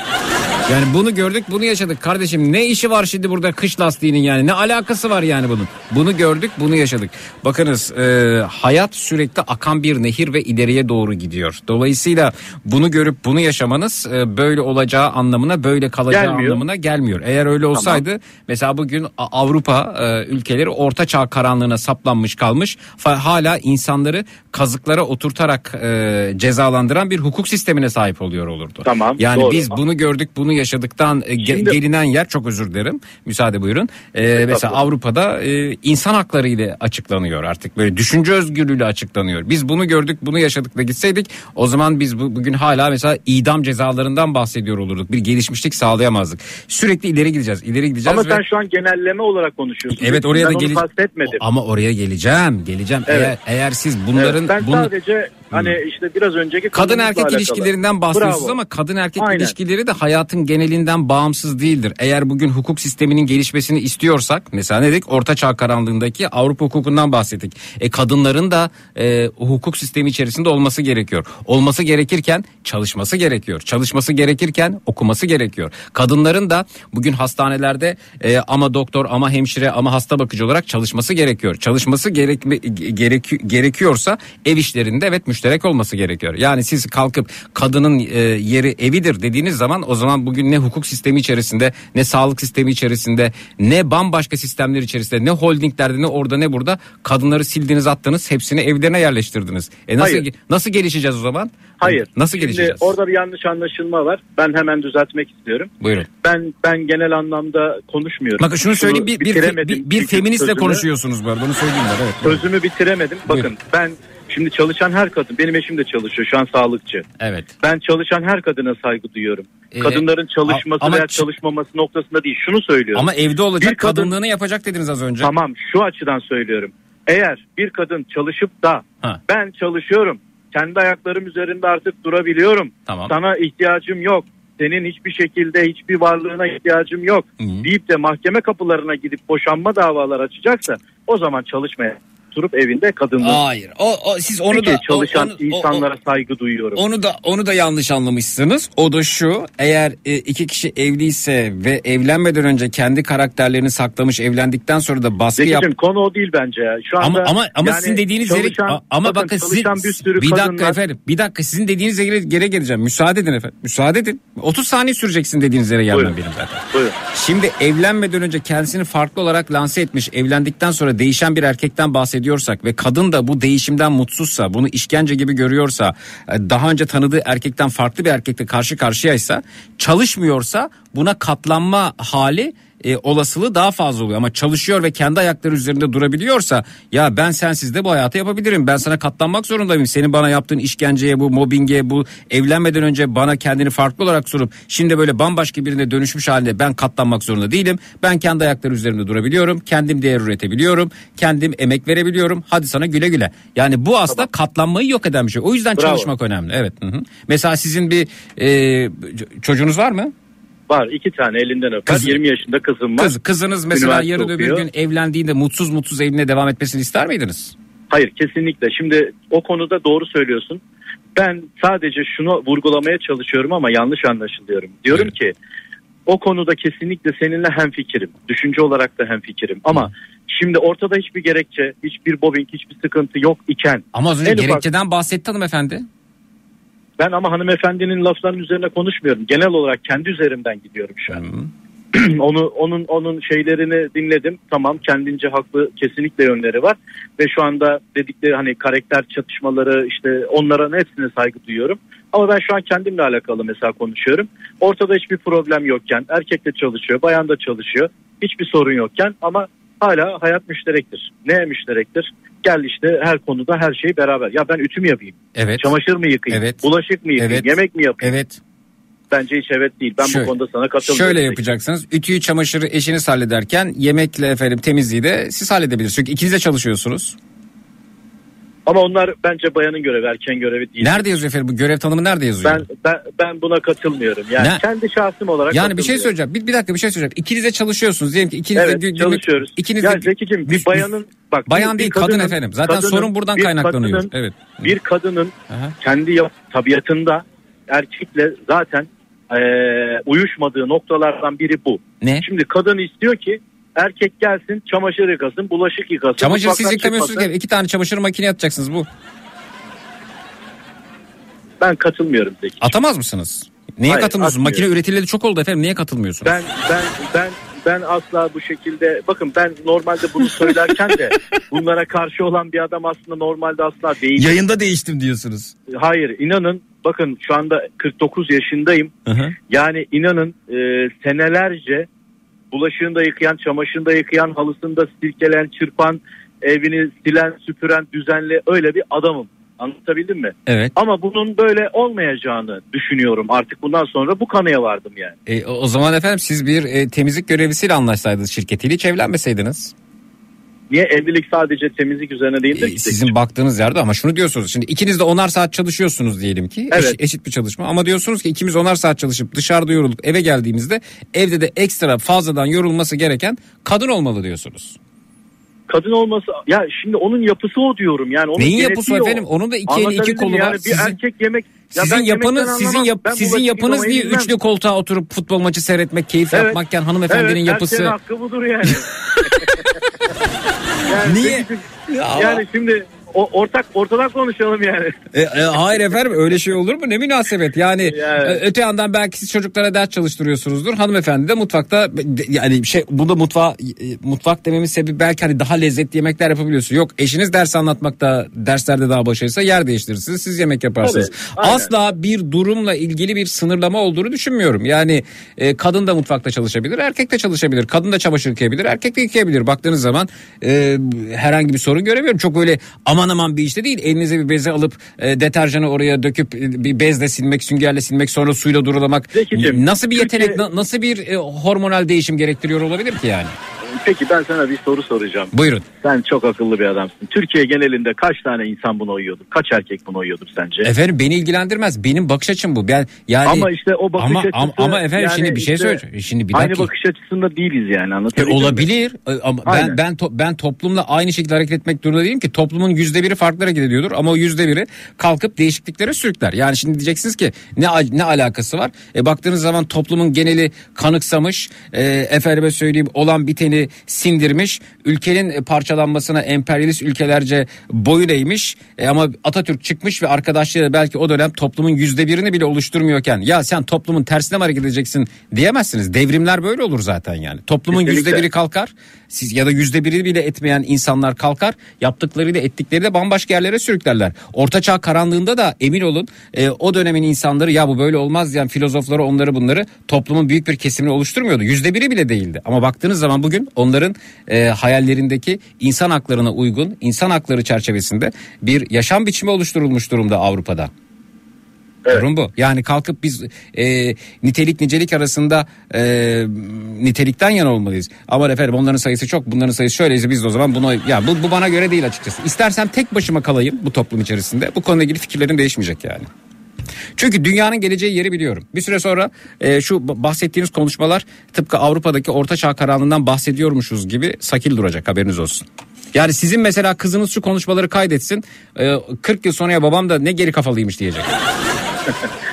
Yani bunu gördük bunu yaşadık kardeşim ne işi var şimdi burada kış lastiğinin yani ne alakası var yani bunun. Bunu gördük bunu yaşadık. Bakınız e, hayat sürekli akan bir nehir ve ileriye doğru gidiyor. Dolayısıyla bunu görüp bunu yaşamanız e, böyle olacağı anlamına böyle kalacağı Gelmiyor. anlamına gelmiyor. Eğer öyle olsaydı mesela bugün Avrupa e, ülkeleri orta çağ karanlığına saplanmış kalmış hala insanları kazıklara oturtarak e, cezalandıran bir hukuk sistemine sahip oluyor olurdu. Tamam, Yani doğru. biz bunu gördük bunu yaşadıktan e, Şimdi- gelinen yer çok özür dilerim müsaade buyurun. E, mesela Avrupa'da e, insan hakları ile açıklanıyor artık böyle düşünce özgürlüğüyle açıklanıyor. Biz bunu gördük bunu yaşadık da gitseydik o zaman biz bu, bugün hala mesela idam cezalarından bahsediyor olurduk. Bir gelişmişlik sağlayamazdık. Sürekli ileri gideceğiz ileri gideceğiz. Ama ve- sen şu an genelleme olarak konuşuyorsun. Evet oraya ben da kastetmedim. Ama oraya geleceğim geleceğim. Evet. Eğer, eğer siz bunların Evet, ben bunu- sadece hani işte biraz önceki Kadın erkek ilişkilerinden bahsediyorsunuz ama kadın erkek Aynen. ilişkileri de hayatın genelinden bağımsız değildir. Eğer bugün hukuk sisteminin gelişmesini istiyorsak mesela ne dedik orta çağ karanlığındaki Avrupa hukukundan bahsettik. E kadınların da e, hukuk sistemi içerisinde olması gerekiyor. Olması gerekirken çalışması gerekiyor. Çalışması gerekirken okuması gerekiyor. Kadınların da bugün hastanelerde e, ama doktor ama hemşire ama hasta bakıcı olarak çalışması gerekiyor. Çalışması gerekme, gerek, gerekiyorsa ev işlerinde evet müşterek olması gerekiyor. Yani siz kalkıp kadının e, yeri evidir dediğiniz zaman o zaman bugün ne hukuk sistemi içerisinde ne sağlık sistemi içerisinde ne bambaşka sistemler içerisinde ne holdinglerde ne orada ne burada kadınları sildiniz attınız hepsini evlerine yerleştirdiniz. E nasıl Hayır. nasıl gelişeceğiz o zaman? Hayır. Nasıl Şimdi gelişeceğiz? orada bir yanlış anlaşılma var. Ben hemen düzeltmek istiyorum. Buyurun. Ben ben genel anlamda konuşmuyorum. Bakın şunu söyleyeyim bir, bir, bir, bir feministle sözümü- konuşuyorsunuz bu arada onu söyleyeyim ben evet. Sözümü bitiremedim. Bakın Buyurun. ben şimdi çalışan her kadın benim eşim de çalışıyor şu an sağlıkçı. Evet. Ben çalışan her kadına saygı duyuyorum. Ee, Kadınların çalışması ama veya çalışmaması noktasında değil. Şunu söylüyorum. Ama evde olacak Bir kadın- kadınlığını yapacak dediniz az önce. Tamam şu açıdan söylüyorum. Eğer bir kadın çalışıp da Ha. ben çalışıyorum. Kendi ayaklarım üzerinde artık durabiliyorum. Tamam. Sana ihtiyacım yok. Senin hiçbir şekilde hiçbir varlığına ihtiyacım yok. Hı. Deyip de mahkeme kapılarına gidip boşanma davalar açacaksa o zaman çalışmaya oturup evinde kadınlığı. Hayır. O, o siz onu Peki da çalışan o- onu- o- insanlara saygı duyuyorum. Onu da onu da yanlış anlamışsınız. O da şu: eğer e, iki kişi evliyse ve evlenmeden önce kendi karakterlerini saklamış, evlendikten sonra da baskı yap. Konu o değil bence. ya. Şu anda Ama ama ama yani sizin dediğiniz yere çalışan- ama bakın sizin bir sürü bir dakika kadınlar- efendim. Bir dakika sizin dediğiniz yere geri geleceğim. Müsaade edin efendim. Müsaade edin. 30 saniye süreceksin dediğiniz yere gelmem Buyurun. benim zaten. Buyurun. Şimdi evlenmeden önce kendisini farklı olarak lanse etmiş, evlendikten sonra değişen bir erkekten bahsediyorsak ve kadın da bu değişimden mutsuzsa, bunu işkence gibi görüyorsa, e, daha önce tanıdığı erkekten farklı bir erkekle karşı karşıyaysa, çalışmıyorsa buna katlanma hali e, olasılığı daha fazla oluyor. Ama çalışıyor ve kendi ayakları üzerinde durabiliyorsa ya ben sensiz de bu hayatı yapabilirim. Ben sana katlanmak zorundayım senin bana yaptığın işkenceye bu mobbinge bu evlenmeden önce bana kendini farklı olarak sorup şimdi böyle bambaşka birine dönüşmüş halde ben katlanmak zorunda değilim. Ben kendi ayakları üzerinde durabiliyorum. Kendim değer üretebiliyorum. Kendim emek verebiliyorum. Hadi sana güle güle. Yani bu aslında katlanmayı yok eden bir şey. O yüzden Bravo. çalışmak önemli. Evet. Hı hı. mesela sizin bir e, çocuğunuz var mı? Var iki tane elinden öper. Kız- 20 yaşında kızım var. Kız, kızınız mesela Üniversite yarın öbür gün evlendiğinde mutsuz mutsuz evine devam etmesini ister miydiniz? Hayır kesinlikle. Şimdi o konuda doğru söylüyorsun. Ben sadece şunu vurgulamaya çalışıyorum ama yanlış anlaşılıyorum. Diyorum Evet. ki o konuda kesinlikle seninle hemfikirim. Düşünce olarak da hemfikirim. Ama şimdi ortada hiçbir gerekçe, hiçbir bobbing, hiçbir sıkıntı yok iken Ama az önce En ufak- gerekçeden bahsetti hanımefendi. Ben ama hanımefendinin laflarının üzerine konuşmuyorum. Genel olarak kendi üzerimden gidiyorum şu an. [clears throat] onu onun onun şeylerini dinledim. Tamam kendince haklı kesinlikle yönleri var ve şu anda dedikleri hani karakter çatışmaları işte onların hepsine saygı duyuyorum. Ama ben şu an kendimle alakalı mesela konuşuyorum. Ortada hiçbir problem yokken erkek de çalışıyor, bayan da çalışıyor. Hiçbir sorun yokken ama hala hayat müşterektir. Ne müşterektir? Gel işte her konuda her şeyi beraber. Ya ben ütü mü yapayım? Evet. Çamaşır mı yıkayayım? Evet. Bulaşık mı yıkayayım? Evet. Yemek mi yapayım? Evet. Bence hiç evet değil. Ben Şöyle- bu konuda sana katılmıyorum. Şöyle yapacaksınız. Ütüyü, çamaşırı eşiniz hallederken yemekle efendim temizliği de siz halledebilirsiniz. Çünkü ikiniz de çalışıyorsunuz. Ama onlar bence bayanın görevi, erken görevi değil. Nerede yazıyor efendim bu görev tanımı nerede yazıyor? Ben, ben ben buna katılmıyorum. Yani Ne? kendi şahsım olarak yani bir şey söyleyeceğim. Bir, bir dakika bir şey söyleyeceğim. İkiniz de çalışıyorsunuz. Diyelim ki ikiniz Evet de günlük- çalışıyoruz. ikiniz ya de Zeki'cim bir bayanın bak Bayan bir- değil bir kadın kadının- efendim. Zaten kadının- sorun buradan bir kaynaklanıyor. kadının- Evet. Bir kadının Aha. kendi tabiatında erkekle zaten eee, uyuşmadığı noktalardan biri bu. Ne? Şimdi kadın istiyor ki erkek gelsin çamaşır yıkasın, bulaşık yıkasın. Çamaşır siz yıkamıyorsunuz ki. İki tane çamaşır makineye atacaksınız bu. Ben katılmıyorum Zeki. Atamaz mısınız? Neye Hayır, katılmıyorsunuz? Makine atmıyorum. üretileli çok oldu efendim. Niye katılmıyorsunuz? Ben ben ben ben asla bu şekilde bakın ben normalde bunu söylerken de [laughs] bunlara karşı olan bir adam aslında normalde asla değil. Yayında değiştim diyorsunuz. Hayır inanın bakın şu anda 49 yaşındayım. Hı hı. Yani inanın e, senelerce bulaşığını da yıkayan, çamaşırını da yıkayan, halısını da silkeleyen, çırpan, evini silen, süpüren, düzenli öyle bir adamım. Anlatabildim mi? Evet. Ama bunun böyle olmayacağını düşünüyorum. Artık bundan sonra bu kanıya vardım yani. E, o o zaman efendim siz bir e, temizlik görevlisiyle anlaşsaydınız şirketiyle hiç evlenmeseydiniz. Niye evlilik sadece temizlik üzerine değildir E, ki? sizin baktığınız yerde ama şunu diyorsunuz. Şimdi ikiniz de onar saat çalışıyorsunuz diyelim ki. Evet. eşit bir çalışma ama diyorsunuz ki ikimiz onar saat çalışıp dışarıda yorulduk eve geldiğimizde evde de ekstra fazladan yorulması gereken kadın olmalı diyorsunuz. Kadın olması ya şimdi onun yapısı o diyorum yani. Onun Neyin yapısı o. efendim? Onun da iki eli iki kolu var. Yani bir Sizin- erkek yemek ya sizin yapınız sizin yap, Ben sizin yapınız niye bilmem. üçlü koltuğa oturup futbol maçı seyretmek, keyif Evet. yapmakken hanımefendinin evet, yapısı. hakkı budur yani. [laughs] yani Niye? Zeki'cim, Ya Yani şimdi o, ortak ortadan konuşalım yani. E, e, hayır efendim öyle şey olur mu? Ne münasebet. Yani [laughs] Yani. e, öte yandan belki siz çocuklara ders çalıştırıyorsunuzdur. Hanımefendi de mutfakta yani şey bunda mutfağa e, mutfak dememin sebebi belki hani daha lezzetli yemekler yapabiliyorsun. Yok eşiniz ders anlatmakta derslerde daha başarıysa yer değiştirirsiniz. Siz yemek yaparsınız. Tabii, aynen. Asla bir durumla ilgili bir sınırlama olduğunu düşünmüyorum. Yani e, kadın da mutfakta çalışabilir, erkek de çalışabilir. Kadın da çamaşır yıkayabilir, erkek de yıkayabilir. Baktığınız zaman e, herhangi bir sorun göremiyorum. Çok öyle aman aman bir işte değil. Elinize bir beze alıp e, deterjanı oraya döküp e, bir bezle silmek, süngerle silmek, sonra suyla durulamak. Zekicim, nasıl bir yetenek, Türkiye- na- nasıl bir e, hormonal değişim gerektiriyor olabilir ki yani? Peki ben sana bir soru soracağım. Buyurun. Sen çok akıllı bir adamsın. Türkiye genelinde kaç tane insan buna uyuyordur? Kaç erkek buna uyuyordur sence? Efendim beni ilgilendirmez. Benim bakış açım bu. Ben yani ama işte o bakış ama, açısı ama, ama efendim yani şimdi bir şey işte söyleyeceğim. Şimdi bir Aynı dakika. bakış açısında değiliz yani E, anlatabildim mi? olabilir E, ama ben Aynen. ben to- ben toplumla aynı şekilde hareket etmek durumunda değilim ki toplumun yüzde biri farklı hareket ediyordur ama o yüzde biri kalkıp değişikliklere sürükler. Yani şimdi diyeceksiniz ki ne ne alakası var? E, baktığınız zaman toplumun geneli kanıksamış, e, efendime söyleyeyim olan biteni sindirmiş, ülkenin e, parçalanmasına emperyalist ülkelerce boyun eğmiş E, ama Atatürk çıkmış ve arkadaşları belki o dönem toplumun yüzde birini bile oluşturmuyorken ya sen toplumun tersine mi hareket edeceksin diyemezsiniz. Devrimler böyle olur zaten yani. Toplumun yüzde biri kalkar. Siz ya da yüzde biri bile etmeyen insanlar kalkar. Yaptıklarıyla ettikleri de bambaşka yerlere sürüklerler. Ortaçağ karanlığında da emin olun e, o dönemin insanları ya bu böyle olmaz diyen filozofları onları bunları toplumun büyük bir kesimini oluşturmuyordu. Yüzde biri bile değildi. Ama baktığınız zaman bugün onların e, hayallerindeki insan haklarına uygun, insan hakları çerçevesinde bir yaşam biçimi oluşturulmuş durumda Avrupa'da. Durum bu. Yani kalkıp biz e, nitelik nicelik arasında e, nitelikten yana olmalıyız. Ama efendim onların sayısı çok bunların sayısı şöyleyse biz de o zaman bunu ya bu, bu bana göre değil açıkçası. İstersem tek başıma kalayım bu toplum içerisinde. Bu konuyla ilgili fikirlerim değişmeyecek yani. Çünkü dünyanın geleceği yeri biliyorum. Bir süre sonra e, şu bahsettiğiniz konuşmalar tıpkı Avrupa'daki orta çağ karanlığından bahsediyormuşuz gibi sakil duracak haberiniz olsun. Yani sizin mesela kızınız şu konuşmaları kaydetsin. e, 40 yıl sonra ya babam da ne geri kafalıymış diyecek. [laughs]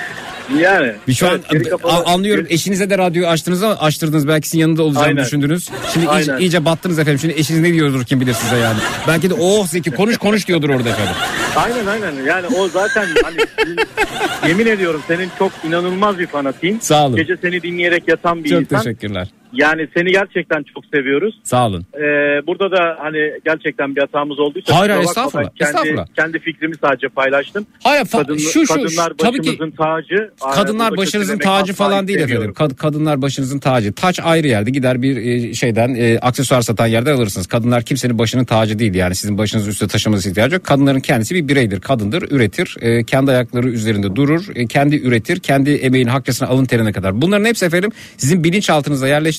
Yani. Bir şu an Evet, kapalı- anlıyorum eşinize de radyoyu açtınız ama açtırdınız belki sizin yanında olacağını Aynen. düşündünüz. Şimdi iyice, Aynen. iyice battınız efendim. Şimdi eşiniz ne diyordur kim bilir size yani. Belki de oh Zeki konuş konuş diyordur orada efendim. Aynen aynen. Yani o zaten hani [laughs] yemin ediyorum senin çok inanılmaz bir fanatiyim. Sağ olun. Gece seni dinleyerek yatan bir Çok insan. teşekkürler. Yani seni gerçekten çok seviyoruz. Sağ olun. Ee, burada da hani gerçekten bir hatamız olduysa Hayır, hayır, estağfurullah, kendi, estağfurullah. kendi fikrimi sadece paylaştım. Hayır fa- Kadın, şu şu, kadınlar şu tabii ki başımızın tacı. kadınlar başınızın tacı falan değil efendim. Kad- kadınlar başınızın tacı. Taç ayrı yerde gider bir e, şeyden e, aksesuar satan yerden alırsınız. Kadınlar kimsenin başının tacı değil yani sizin başınızı üstte taşıması ihtiyacı yok. Kadınların kendisi bir bireydir. Kadındır, üretir. e, kendi ayakları üzerinde durur. e, kendi üretir. Kendi emeğin hakkısını alın terine kadar. Bunların hepsi efendim sizin bilinçaltınıza yerleştirilmiş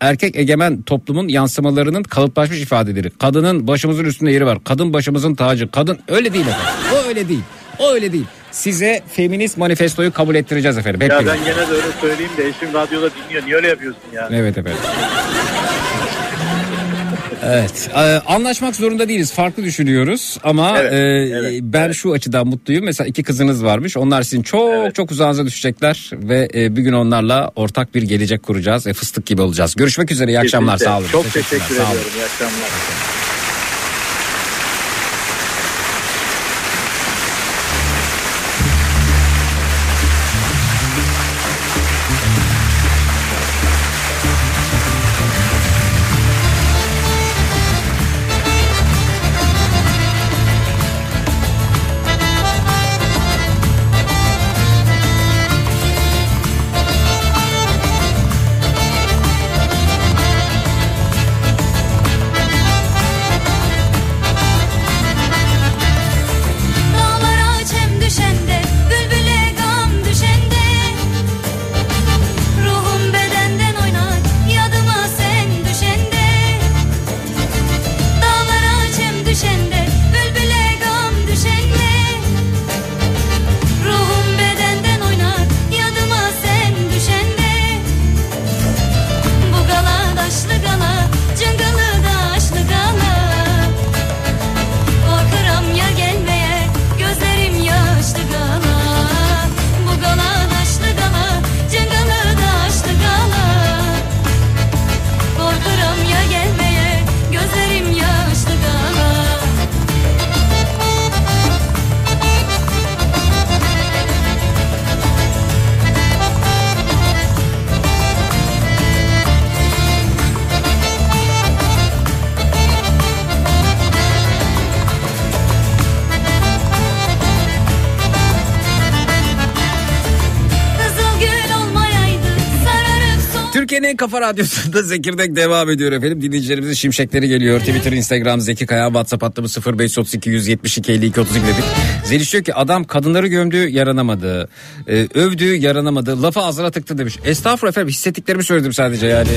erkek egemen toplumun yansımalarının kalıplaşmış ifadeleri. Kadının başımızın üstünde yeri var. Kadın başımızın tacı. Kadın öyle değil efendim. O öyle değil. O öyle değil. Size feminist manifestoyu kabul ettireceğiz efendim. Hep Ya birlikte. ben gene de öyle söyleyeyim de eşim radyoda dinliyor. Niye öyle yapıyorsun ya? Evet efendim. Evet, e, anlaşmak zorunda değiliz. Farklı düşünüyoruz ama Evet, e, evet, ben evet. şu açıdan mutluyum. Mesela iki kızınız varmış. Onlar sizin çok Evet. çok uzağınıza düşecekler ve e, bir gün onlarla ortak bir gelecek kuracağız. E, fıstık gibi olacağız. Görüşmek üzere. İyi akşamlar. Kesinlikle. Sağ olun. Çok Teşekkürler, teşekkür ediyorum. İyi akşamlar. Kafa radyosunda Zekirdek devam ediyor efendim. Dinleyicilerimizin şimşekleri geliyor. Twitter, Instagram, Zeki Kaya, WhatsApp hattımız 0532 172 52 32 dedik. Zeliş diyor ki adam kadınları gömdü yaranamadı. Ee, övdü yaranamadı. Lafı ağzına tıktı demiş. Estağfurullah efendim hissettiklerimi söyledim sadece yani.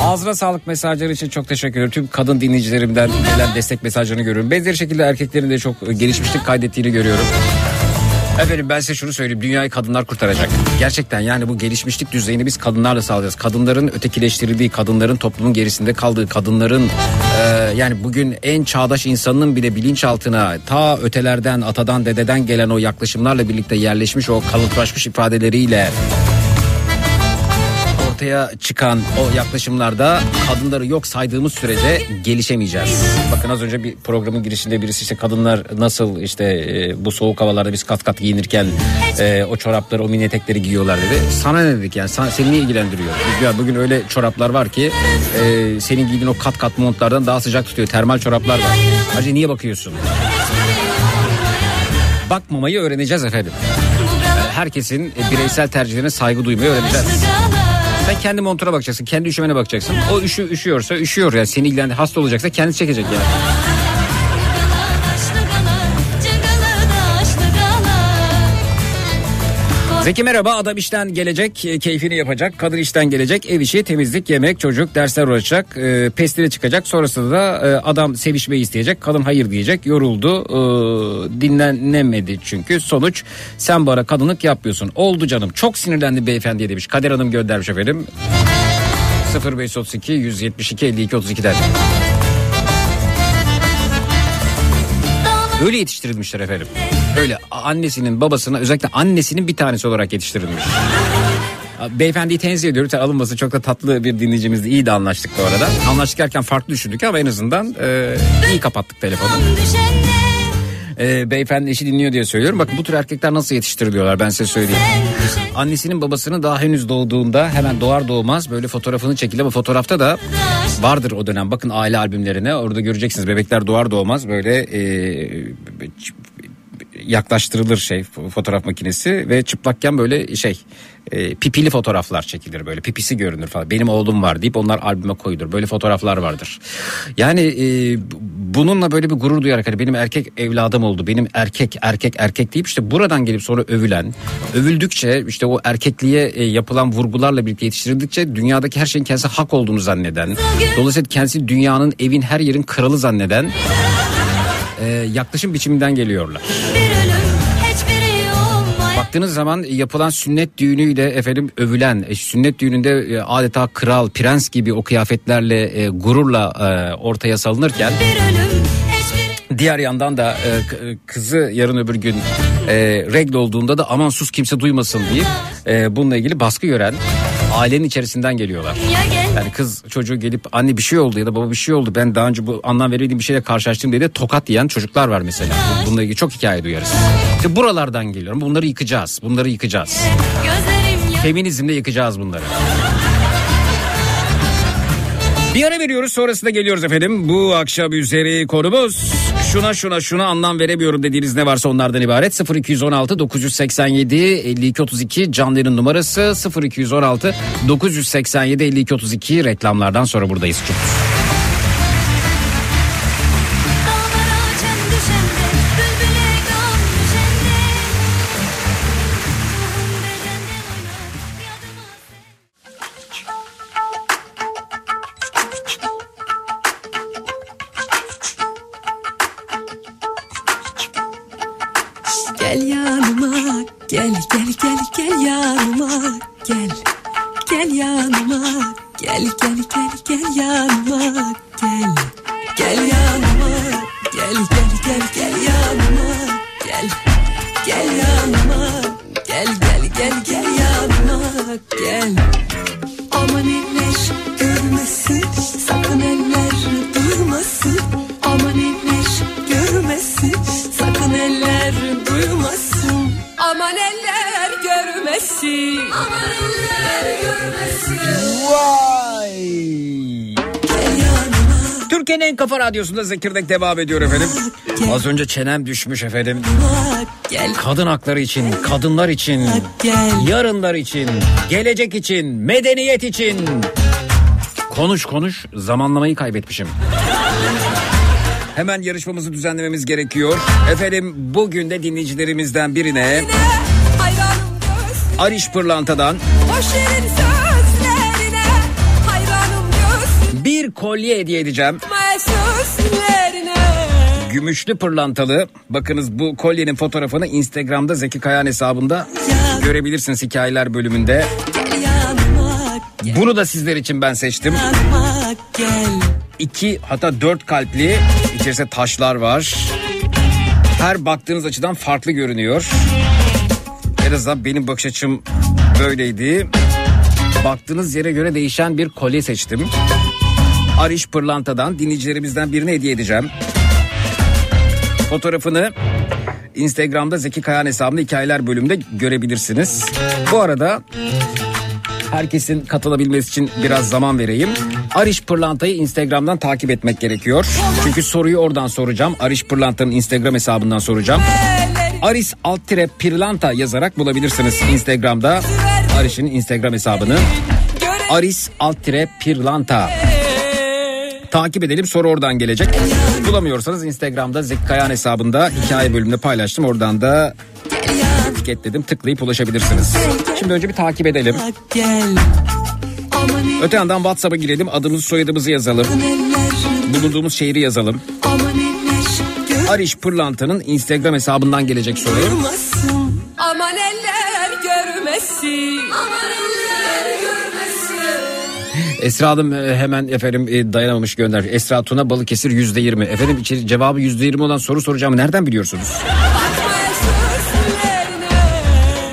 Ağzına sağlık mesajları için çok teşekkür ederim. Tüm kadın dinleyicilerimden gelen destek mesajlarını görüyorum. Benzeri şekilde erkeklerin de çok gelişmişlik kaydettiğini görüyorum. Efendim ben size şunu söyleyeyim. Dünyayı kadınlar kurtaracak. Gerçekten yani bu gelişmişlik düzeyini biz kadınlarla sağlayacağız. Kadınların ötekileştirildiği, kadınların toplumun gerisinde kaldığı, kadınların e, yani bugün en çağdaş insanın bile bilinçaltına ta ötelerden, atadan, dededen gelen o yaklaşımlarla birlikte yerleşmiş o kalıplaşmış ifadeleriyle ortaya çıkan o yaklaşımlarda kadınları yok saydığımız sürece gelişemeyeceğiz. Bakın az önce bir programın girişinde birisi işte kadınlar nasıl işte e, bu soğuk havalarda biz kat kat giyinirken e, o çorapları o mini etekleri giyiyorlar dedi. Sana ne dedik yani Sana- seni niye ilgilendiriyor? Bugün öyle çoraplar var ki e, senin giydiğin o kat kat montlardan daha sıcak tutuyor. Termal çoraplar var. Hacı niye bakıyorsun? Bakmamayı öğreneceğiz efendim. Herkesin e, bireysel tercihlerine saygı duymayı öğreneceğiz. Sen kendi montuna bakacaksın. Kendi üşümene bakacaksın. O üşü, üşüyorsa üşüyor ya. Seni ilgilendi hasta olacaksa kendisi çekecek yani. Zeki merhaba adam işten gelecek e, keyfini yapacak kadın işten gelecek ev işi temizlik yemek çocuk dersler uğraşacak e, pestine çıkacak sonrasında da e, adam sevişmeyi isteyecek kadın hayır diyecek yoruldu e, dinlenemedi çünkü. Sonuç sen bana kadınlık yapmıyorsun. Oldu canım çok sinirlendi beyefendiye demiş. Kader Hanım göndermiş efendim. 0532 172 52 32'den Böyle yetiştirilmişler efendim. Öyle annesinin babasına özellikle annesinin bir tanesi olarak yetiştirilmiş. Beyefendiyi tenzih ediyorum. Alınması çok da tatlı bir dinleyicimizdi. İyi de anlaştık bu arada. Anlaştık derken farklı düşündük ama en azından e, iyi kapattık telefonu. E, beyefendi eşi dinliyor diye söylüyorum. Bakın bu tür erkekler nasıl yetiştiriliyorlar ben size söyleyeyim. Annesinin babasının daha henüz doğduğunda hemen doğar doğmaz böyle fotoğrafını çekildi ama fotoğrafta da vardır o dönem. Bakın aile albümlerine orada göreceksiniz bebekler doğar doğmaz böyle e, yaklaştırılır şey fotoğraf makinesi ve çıplakken böyle şey e, pipili fotoğraflar çekilir böyle pipisi görünür falan. Benim oğlum var deyip onlar albüme koyulur. Böyle fotoğraflar vardır. Yani e, bununla böyle bir gurur duyarak hani benim erkek evladım oldu. Benim erkek erkek erkek deyip işte buradan gelip sonra övülen, övüldükçe işte o erkekliğe e, yapılan vurgularla birlikte yetiştirildikçe dünyadaki her şeyin kendisi hak olduğunu zanneden, dolayısıyla kendisi dünyanın evin her yerin kralı zanneden e, yaklaşım biçiminden geliyorlar. Baktığınız zaman yapılan sünnet düğünüyle efendim övülen e, sünnet düğününde e, adeta kral prens gibi o kıyafetlerle e, gururla e, ortaya salınırken diğer yandan da e, e, kızı yarın öbür gün e, regl olduğunda da aman sus kimse duymasın deyip e, bununla ilgili baskı gören ailenin içerisinden geliyorlar. ya Yani kız çocuğu gelip anne bir şey oldu ya da baba bir şey oldu ben daha önce bu anlam veremediğim bir şeyle karşılaştım diye de tokat yiyen çocuklar var mesela. Bu- Bununla ilgili çok hikaye duyarız. İşte buralardan geliyorum. Bunları yıkacağız. Bunları yıkacağız. Feminizmle yıkacağız bunları. Bir ara veriyoruz sonrasında geliyoruz efendim. Bu akşam üzeri konumuz şuna şuna şuna anlam veremiyorum dediğiniz ne varsa onlardan ibaret. 0216 987 52 32 canların numarası 0216 987 52 32 reklamlardan sonra buradayız. Çok radyosunda Zekirdek devam ediyor efendim. Az önce çenem düşmüş efendim. Kadın hakları için, kadınlar için, yarınlar için, gelecek için, medeniyet için. Konuş konuş zamanlamayı kaybetmişim. Hemen yarışmamızı düzenlememiz gerekiyor. Efendim bugün de dinleyicilerimizden birine Ariş Pırlanta'dan bir kolye hediye edeceğim. Gümüşlü pırlantalı. Bakınız bu kolyenin fotoğrafını Instagram'da Zeki Kayan hesabında görebilirsiniz hikayeler bölümünde. Bunu da sizler için ben seçtim. İki hatta dört kalpli içerisinde taşlar var. Her baktığınız açıdan farklı görünüyor. En azından benim bakış açım böyleydi. Baktığınız yere göre değişen bir kolye seçtim. Ariş Pırlanta'dan dinleyicilerimizden birine hediye edeceğim. Fotoğrafını Instagram'da Zeki Kayan hesabında hikayeler bölümünde görebilirsiniz. Bu arada herkesin katılabilmesi için biraz zaman vereyim. Ariş Pırlanta'yı Instagram'dan takip etmek gerekiyor. Çünkü soruyu oradan soracağım. Ariş Pırlanta'nın Instagram hesabından soracağım. Aris alt tire Pırlanta yazarak bulabilirsiniz Instagram'da. Ariş'in Instagram hesabını. Aris alt tire Pırlanta. Takip edelim soru oradan gelecek. Bulamıyorsanız Instagram'da Zeki Kayan hesabında hikaye bölümünde paylaştım. Oradan da etiketledim tıklayıp ulaşabilirsiniz. Şimdi önce bir takip edelim. Öte yandan WhatsApp'a girelim adımızı soyadımızı yazalım. Bulunduğumuz şehri yazalım. Ariş Pırlanta'nın Instagram hesabından gelecek soruyu. Esra Hanım e, hemen efendim e, dayanamamış gönder. Esra Tuna Balıkesir yüzde yirmi. Efendim içeri cevabı yüzde yirmi olan soru soracağımı nereden biliyorsunuz?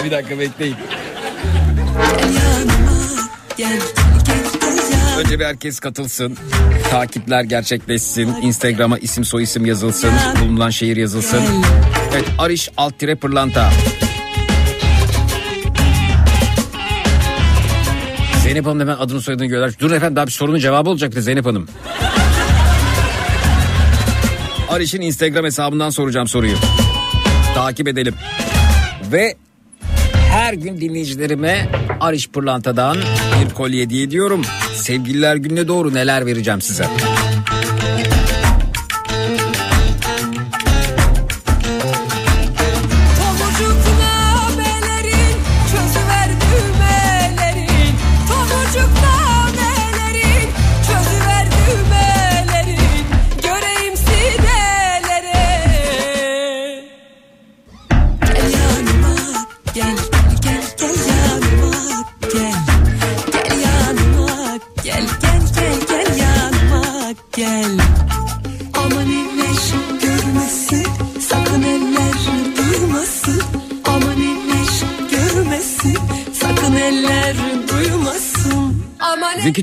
Bir dakika bekleyin. Önce bir herkes katılsın. Takipler gerçekleşsin. Instagram'a isim soy isim yazılsın. Bulunan şehir yazılsın. Evet Ariş alt tire pırlanta. Zeynep Hanım hemen adını soyadını göndermiş. Dur efendim daha bir sorunun cevabı olacaktı Zeynep Hanım. Ariş'in Instagram hesabından soracağım soruyu. Takip edelim. Ve her gün dinleyicilerime Ariş Pırlanta'dan bir kolye hediye ediyorum. Sevgililer gününe doğru neler vereceğim size.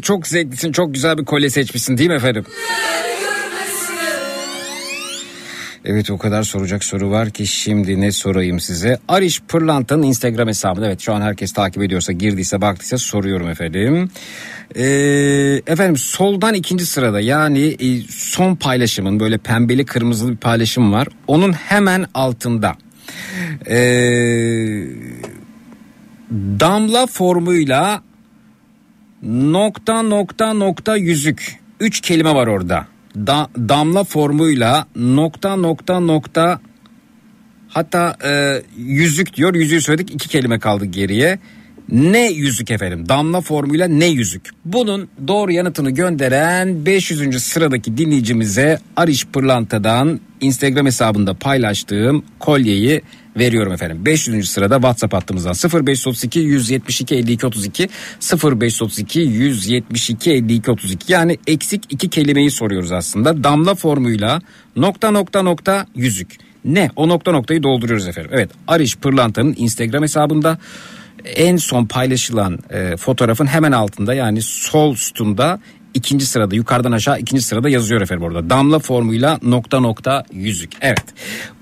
Çok zevklisin çok güzel bir kolye seçmişsin değil mi efendim? Evet o kadar soracak soru var ki şimdi ne sorayım size. Ariş Pırlanta'nın Instagram hesabını evet şu an herkes takip ediyorsa girdiyse baktıysa soruyorum efendim. Ee, efendim soldan ikinci sırada yani e, son paylaşımın böyle pembeli kırmızılı bir paylaşım var. Onun hemen altında. Ee, damla formuyla nokta nokta nokta yüzük. Üç kelime var orada. Da, damla formuyla nokta nokta nokta hatta e, yüzük diyor. Yüzüğü söyledik iki kelime kaldı geriye. Ne yüzük efendim? Damla formuyla ne yüzük? Bunun doğru yanıtını gönderen 500. sıradaki dinleyicimize Ariş Pırlanta'dan Instagram hesabında paylaştığım kolyeyi veriyorum efendim. 500. sırada WhatsApp hattımızdan 0532 172 52 32 0532 172 52 32 yani eksik iki kelimeyi soruyoruz aslında. Damla formuyla nokta nokta nokta yüzük. Ne? O nokta noktayı dolduruyoruz efendim. Evet Ariş Pırlanta'nın Instagram hesabında en son paylaşılan e, fotoğrafın hemen altında yani sol sütunda ikinci sırada yukarıdan aşağı ikinci sırada yazıyor efendim orada. Damla formuyla nokta nokta yüzük. Evet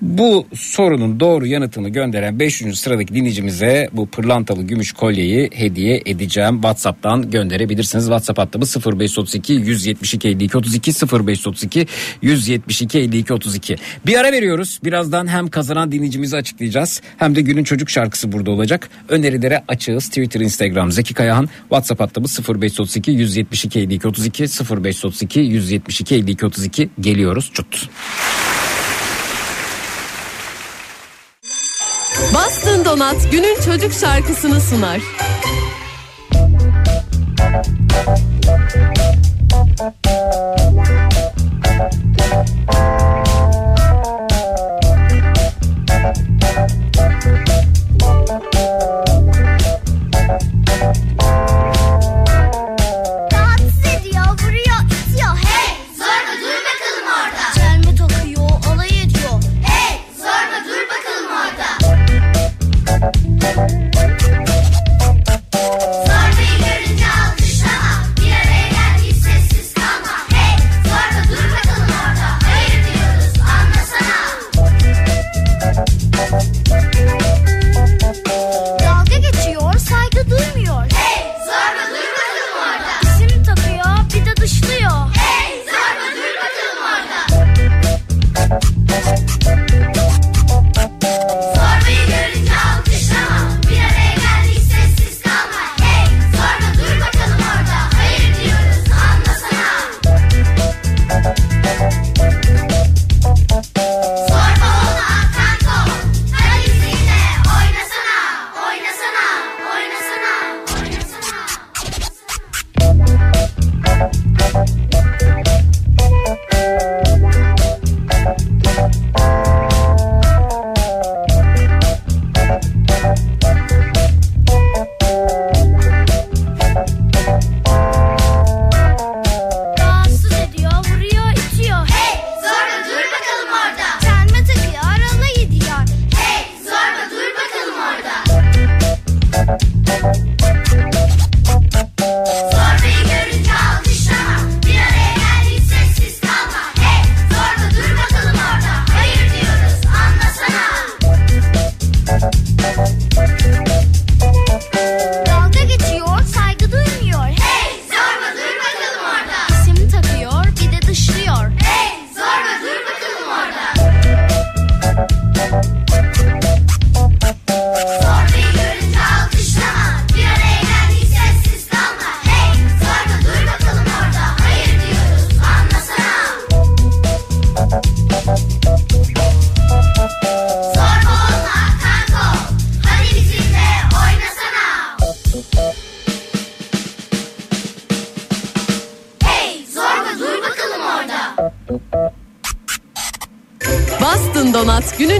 bu sorunun doğru yanıtını gönderen 500. sıradaki dinleyicimize bu pırlantalı gümüş kolyeyi hediye edeceğim. Whatsapp'tan gönderebilirsiniz. WhatsApp hattımız 0532 172 52 32 0532 172 52 32. Bir ara veriyoruz. Birazdan hem kazanan dinleyicimizi açıklayacağız hem de günün çocuk şarkısı burada olacak. Önerilere açığız. Twitter, Instagram Zeki Kayahan. WhatsApp hattımız 0532 172 52 32 0532 172 52 32 geliyoruz. Çut. Bastın Donat günün çocuk şarkısını sunar. Rahatsız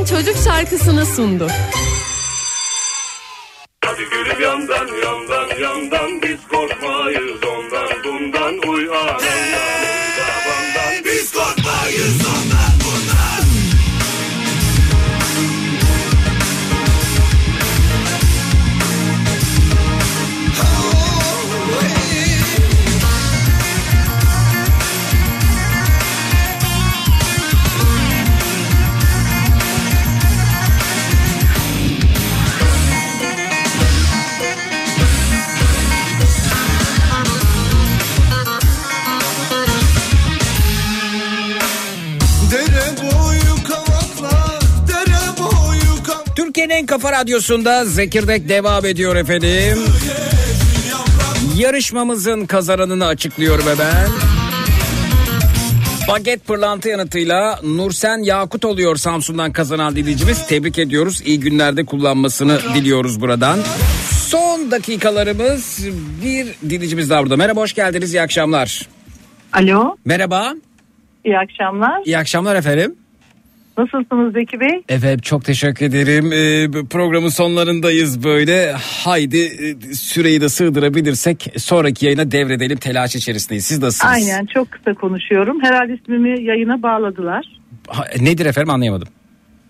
çocuk şarkısını sundu. Kafa radyosunda Zekirdek devam ediyor efendim. Yarışmamızın kazananını açıklıyorum hemen. Baget pırlanta yanıtıyla Nursen Yakut oluyor Samsun'dan kazanan dinleyicimiz. Tebrik ediyoruz. İyi günlerde kullanmasını diliyoruz buradan. Son dakikalarımız bir dinleyicimiz daha burada. Merhaba hoş geldiniz iyi akşamlar. Alo, Merhaba iyi akşamlar. iyi akşamlar efendim. Nasılsınız Zeki Bey? Efendim çok teşekkür ederim. Ee, programın sonlarındayız böyle. Haydi e, süreyi de sığdırabilirsek sonraki yayına devredelim. Telaş içerisindeyiz. Siz nasılsınız? Aynen, çok kısa konuşuyorum. Herhalde ismimi yayına bağladılar. Ha, nedir efendim anlayamadım.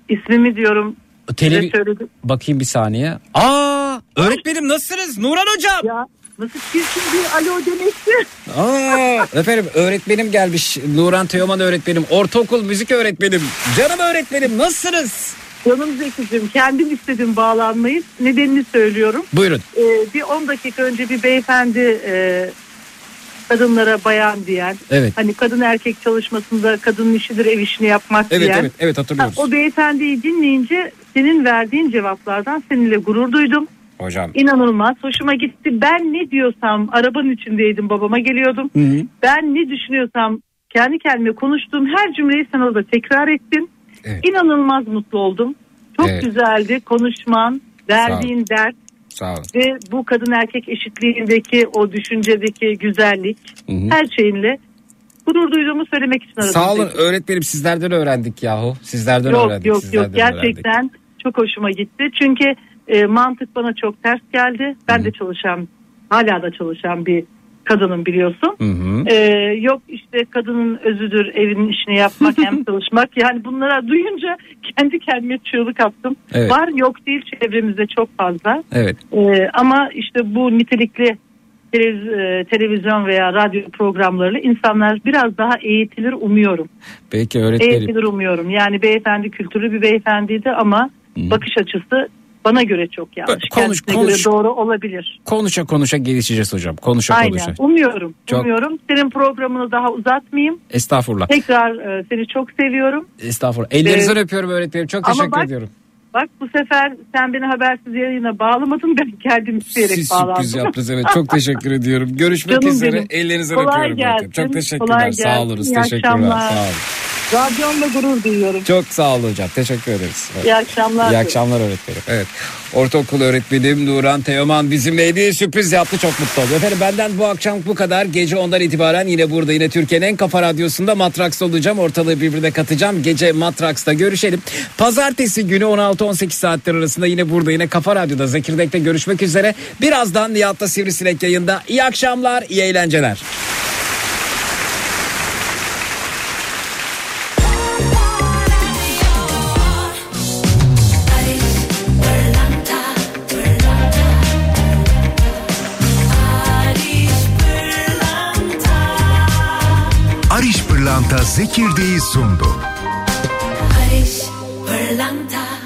İsmimi diyorum. Televi-. Bakayım bir saniye. Aa öğretmenim nasılsınız? Nuran hocam. Ya nasıl çirkin bir alo demekti. Aa efendim öğretmenim gelmiş. Nuran Teoman öğretmenim. Ortaokul müzik öğretmenim. Canım öğretmenim nasılsınız? Canım Zeki'cim kendim istedim bağlanmayı. Nedenini söylüyorum. Buyurun. Ee, bir 10 dakika önce bir beyefendi e, kadınlara bayan diyen. Evet. Hani kadın erkek çalışmasında kadının işidir ev işini yapmak Evet diyen. evet evet hatırlıyoruz. Ha, o beyefendiyi dinleyince senin verdiğin cevaplardan seninle gurur duydum. Hocam. İnanılmaz hoşuma gitti. Ben ne diyorsam arabanın içindeydim babama geliyordum. Hı hı. Ben ne düşünüyorsam kendi kendime konuştuğum her cümleyi sen orada tekrar ettin. Evet. İnanılmaz mutlu oldum. Çok Evet. güzeldi konuşman, verdiğin dert Sağ olun. ve bu kadın erkek eşitliğindeki o düşüncedeki güzellik Hı hı. her şeyinle gurur duyduğumu söylemek için aradım. Sağ olun öğretmenim sizlerden öğrendik yahu. Sizlerden Yok öğrendik. yok sizlerden yok gerçekten çok hoşuma gitti. Çünkü e, mantık bana çok ters geldi. Ben de çalışan hala da çalışan bir kadının biliyorsun. Hı hı. E, yok işte kadının özüdür evinin işini yapmak [laughs] hem çalışmak. Yani bunlara duyunca kendi kendime çığlık attım. Evet. Var yok değil çevremizde çok fazla. Evet. E, ama işte bu nitelikli e, televizyon veya radyo programlarıyla insanlar biraz daha eğitilir umuyorum. Peki öğretmenim. Eğitilir umuyorum. Yani beyefendi kültürlü bir beyefendiydi ama bakış açısı bana göre çok yanlış. Konuş, Kendisine konuş. göre doğru olabilir. Konuşa konuşa gelişeceğiz hocam. Konuşa Aynen. konuşa. Umuyorum. Çok- Umuyorum. Senin programını daha uzatmayayım. Estağfurullah. Tekrar e, seni çok seviyorum. Estağfurullah. Ellerinizden Ee, öpüyorum öğretmenim. Çok teşekkür bak- ediyorum. Bak bu sefer sen beni habersiz yayına bağlamadın. Ben kendim isteyerek Siz bağlandım. sürpriz yaptınız evet. Çok teşekkür ediyorum. Görüşmek Canım üzere. benim. Ellerinizden Kolay öpüyorum. gelsin. Çok teşekkürler. Kolay Sağ olunuz. İyi Teşekkürler. akşamlar. Sağ olun. Radyonla gurur duyuyorum. Çok sağ olun hocam. Teşekkür ederiz. Evet. İyi akşamlar. İyi akşamlar öğretmenim. Evet. Ortaokul öğretmenim Nuran Teoman bizimleydi. Sürpriz yaptı. Çok mutlu oldum. Efendim benden bu akşam bu kadar. Gece ondan itibaren yine burada yine Türkiye'nin en kafa radyosunda Matraks'ta olacağım. Ortalığı birbirine katacağım. Gece Matraks'ta görüşelim. Pazartesi günü 16-18 saatler arasında yine burada yine Kafa Radyo'da Zekirdek'te görüşmek üzere. Birazdan Nihat'ta Sivrisinek yayında. İyi akşamlar, iyi eğlenceler. Zekirdeği sundu. Barış Pırlanta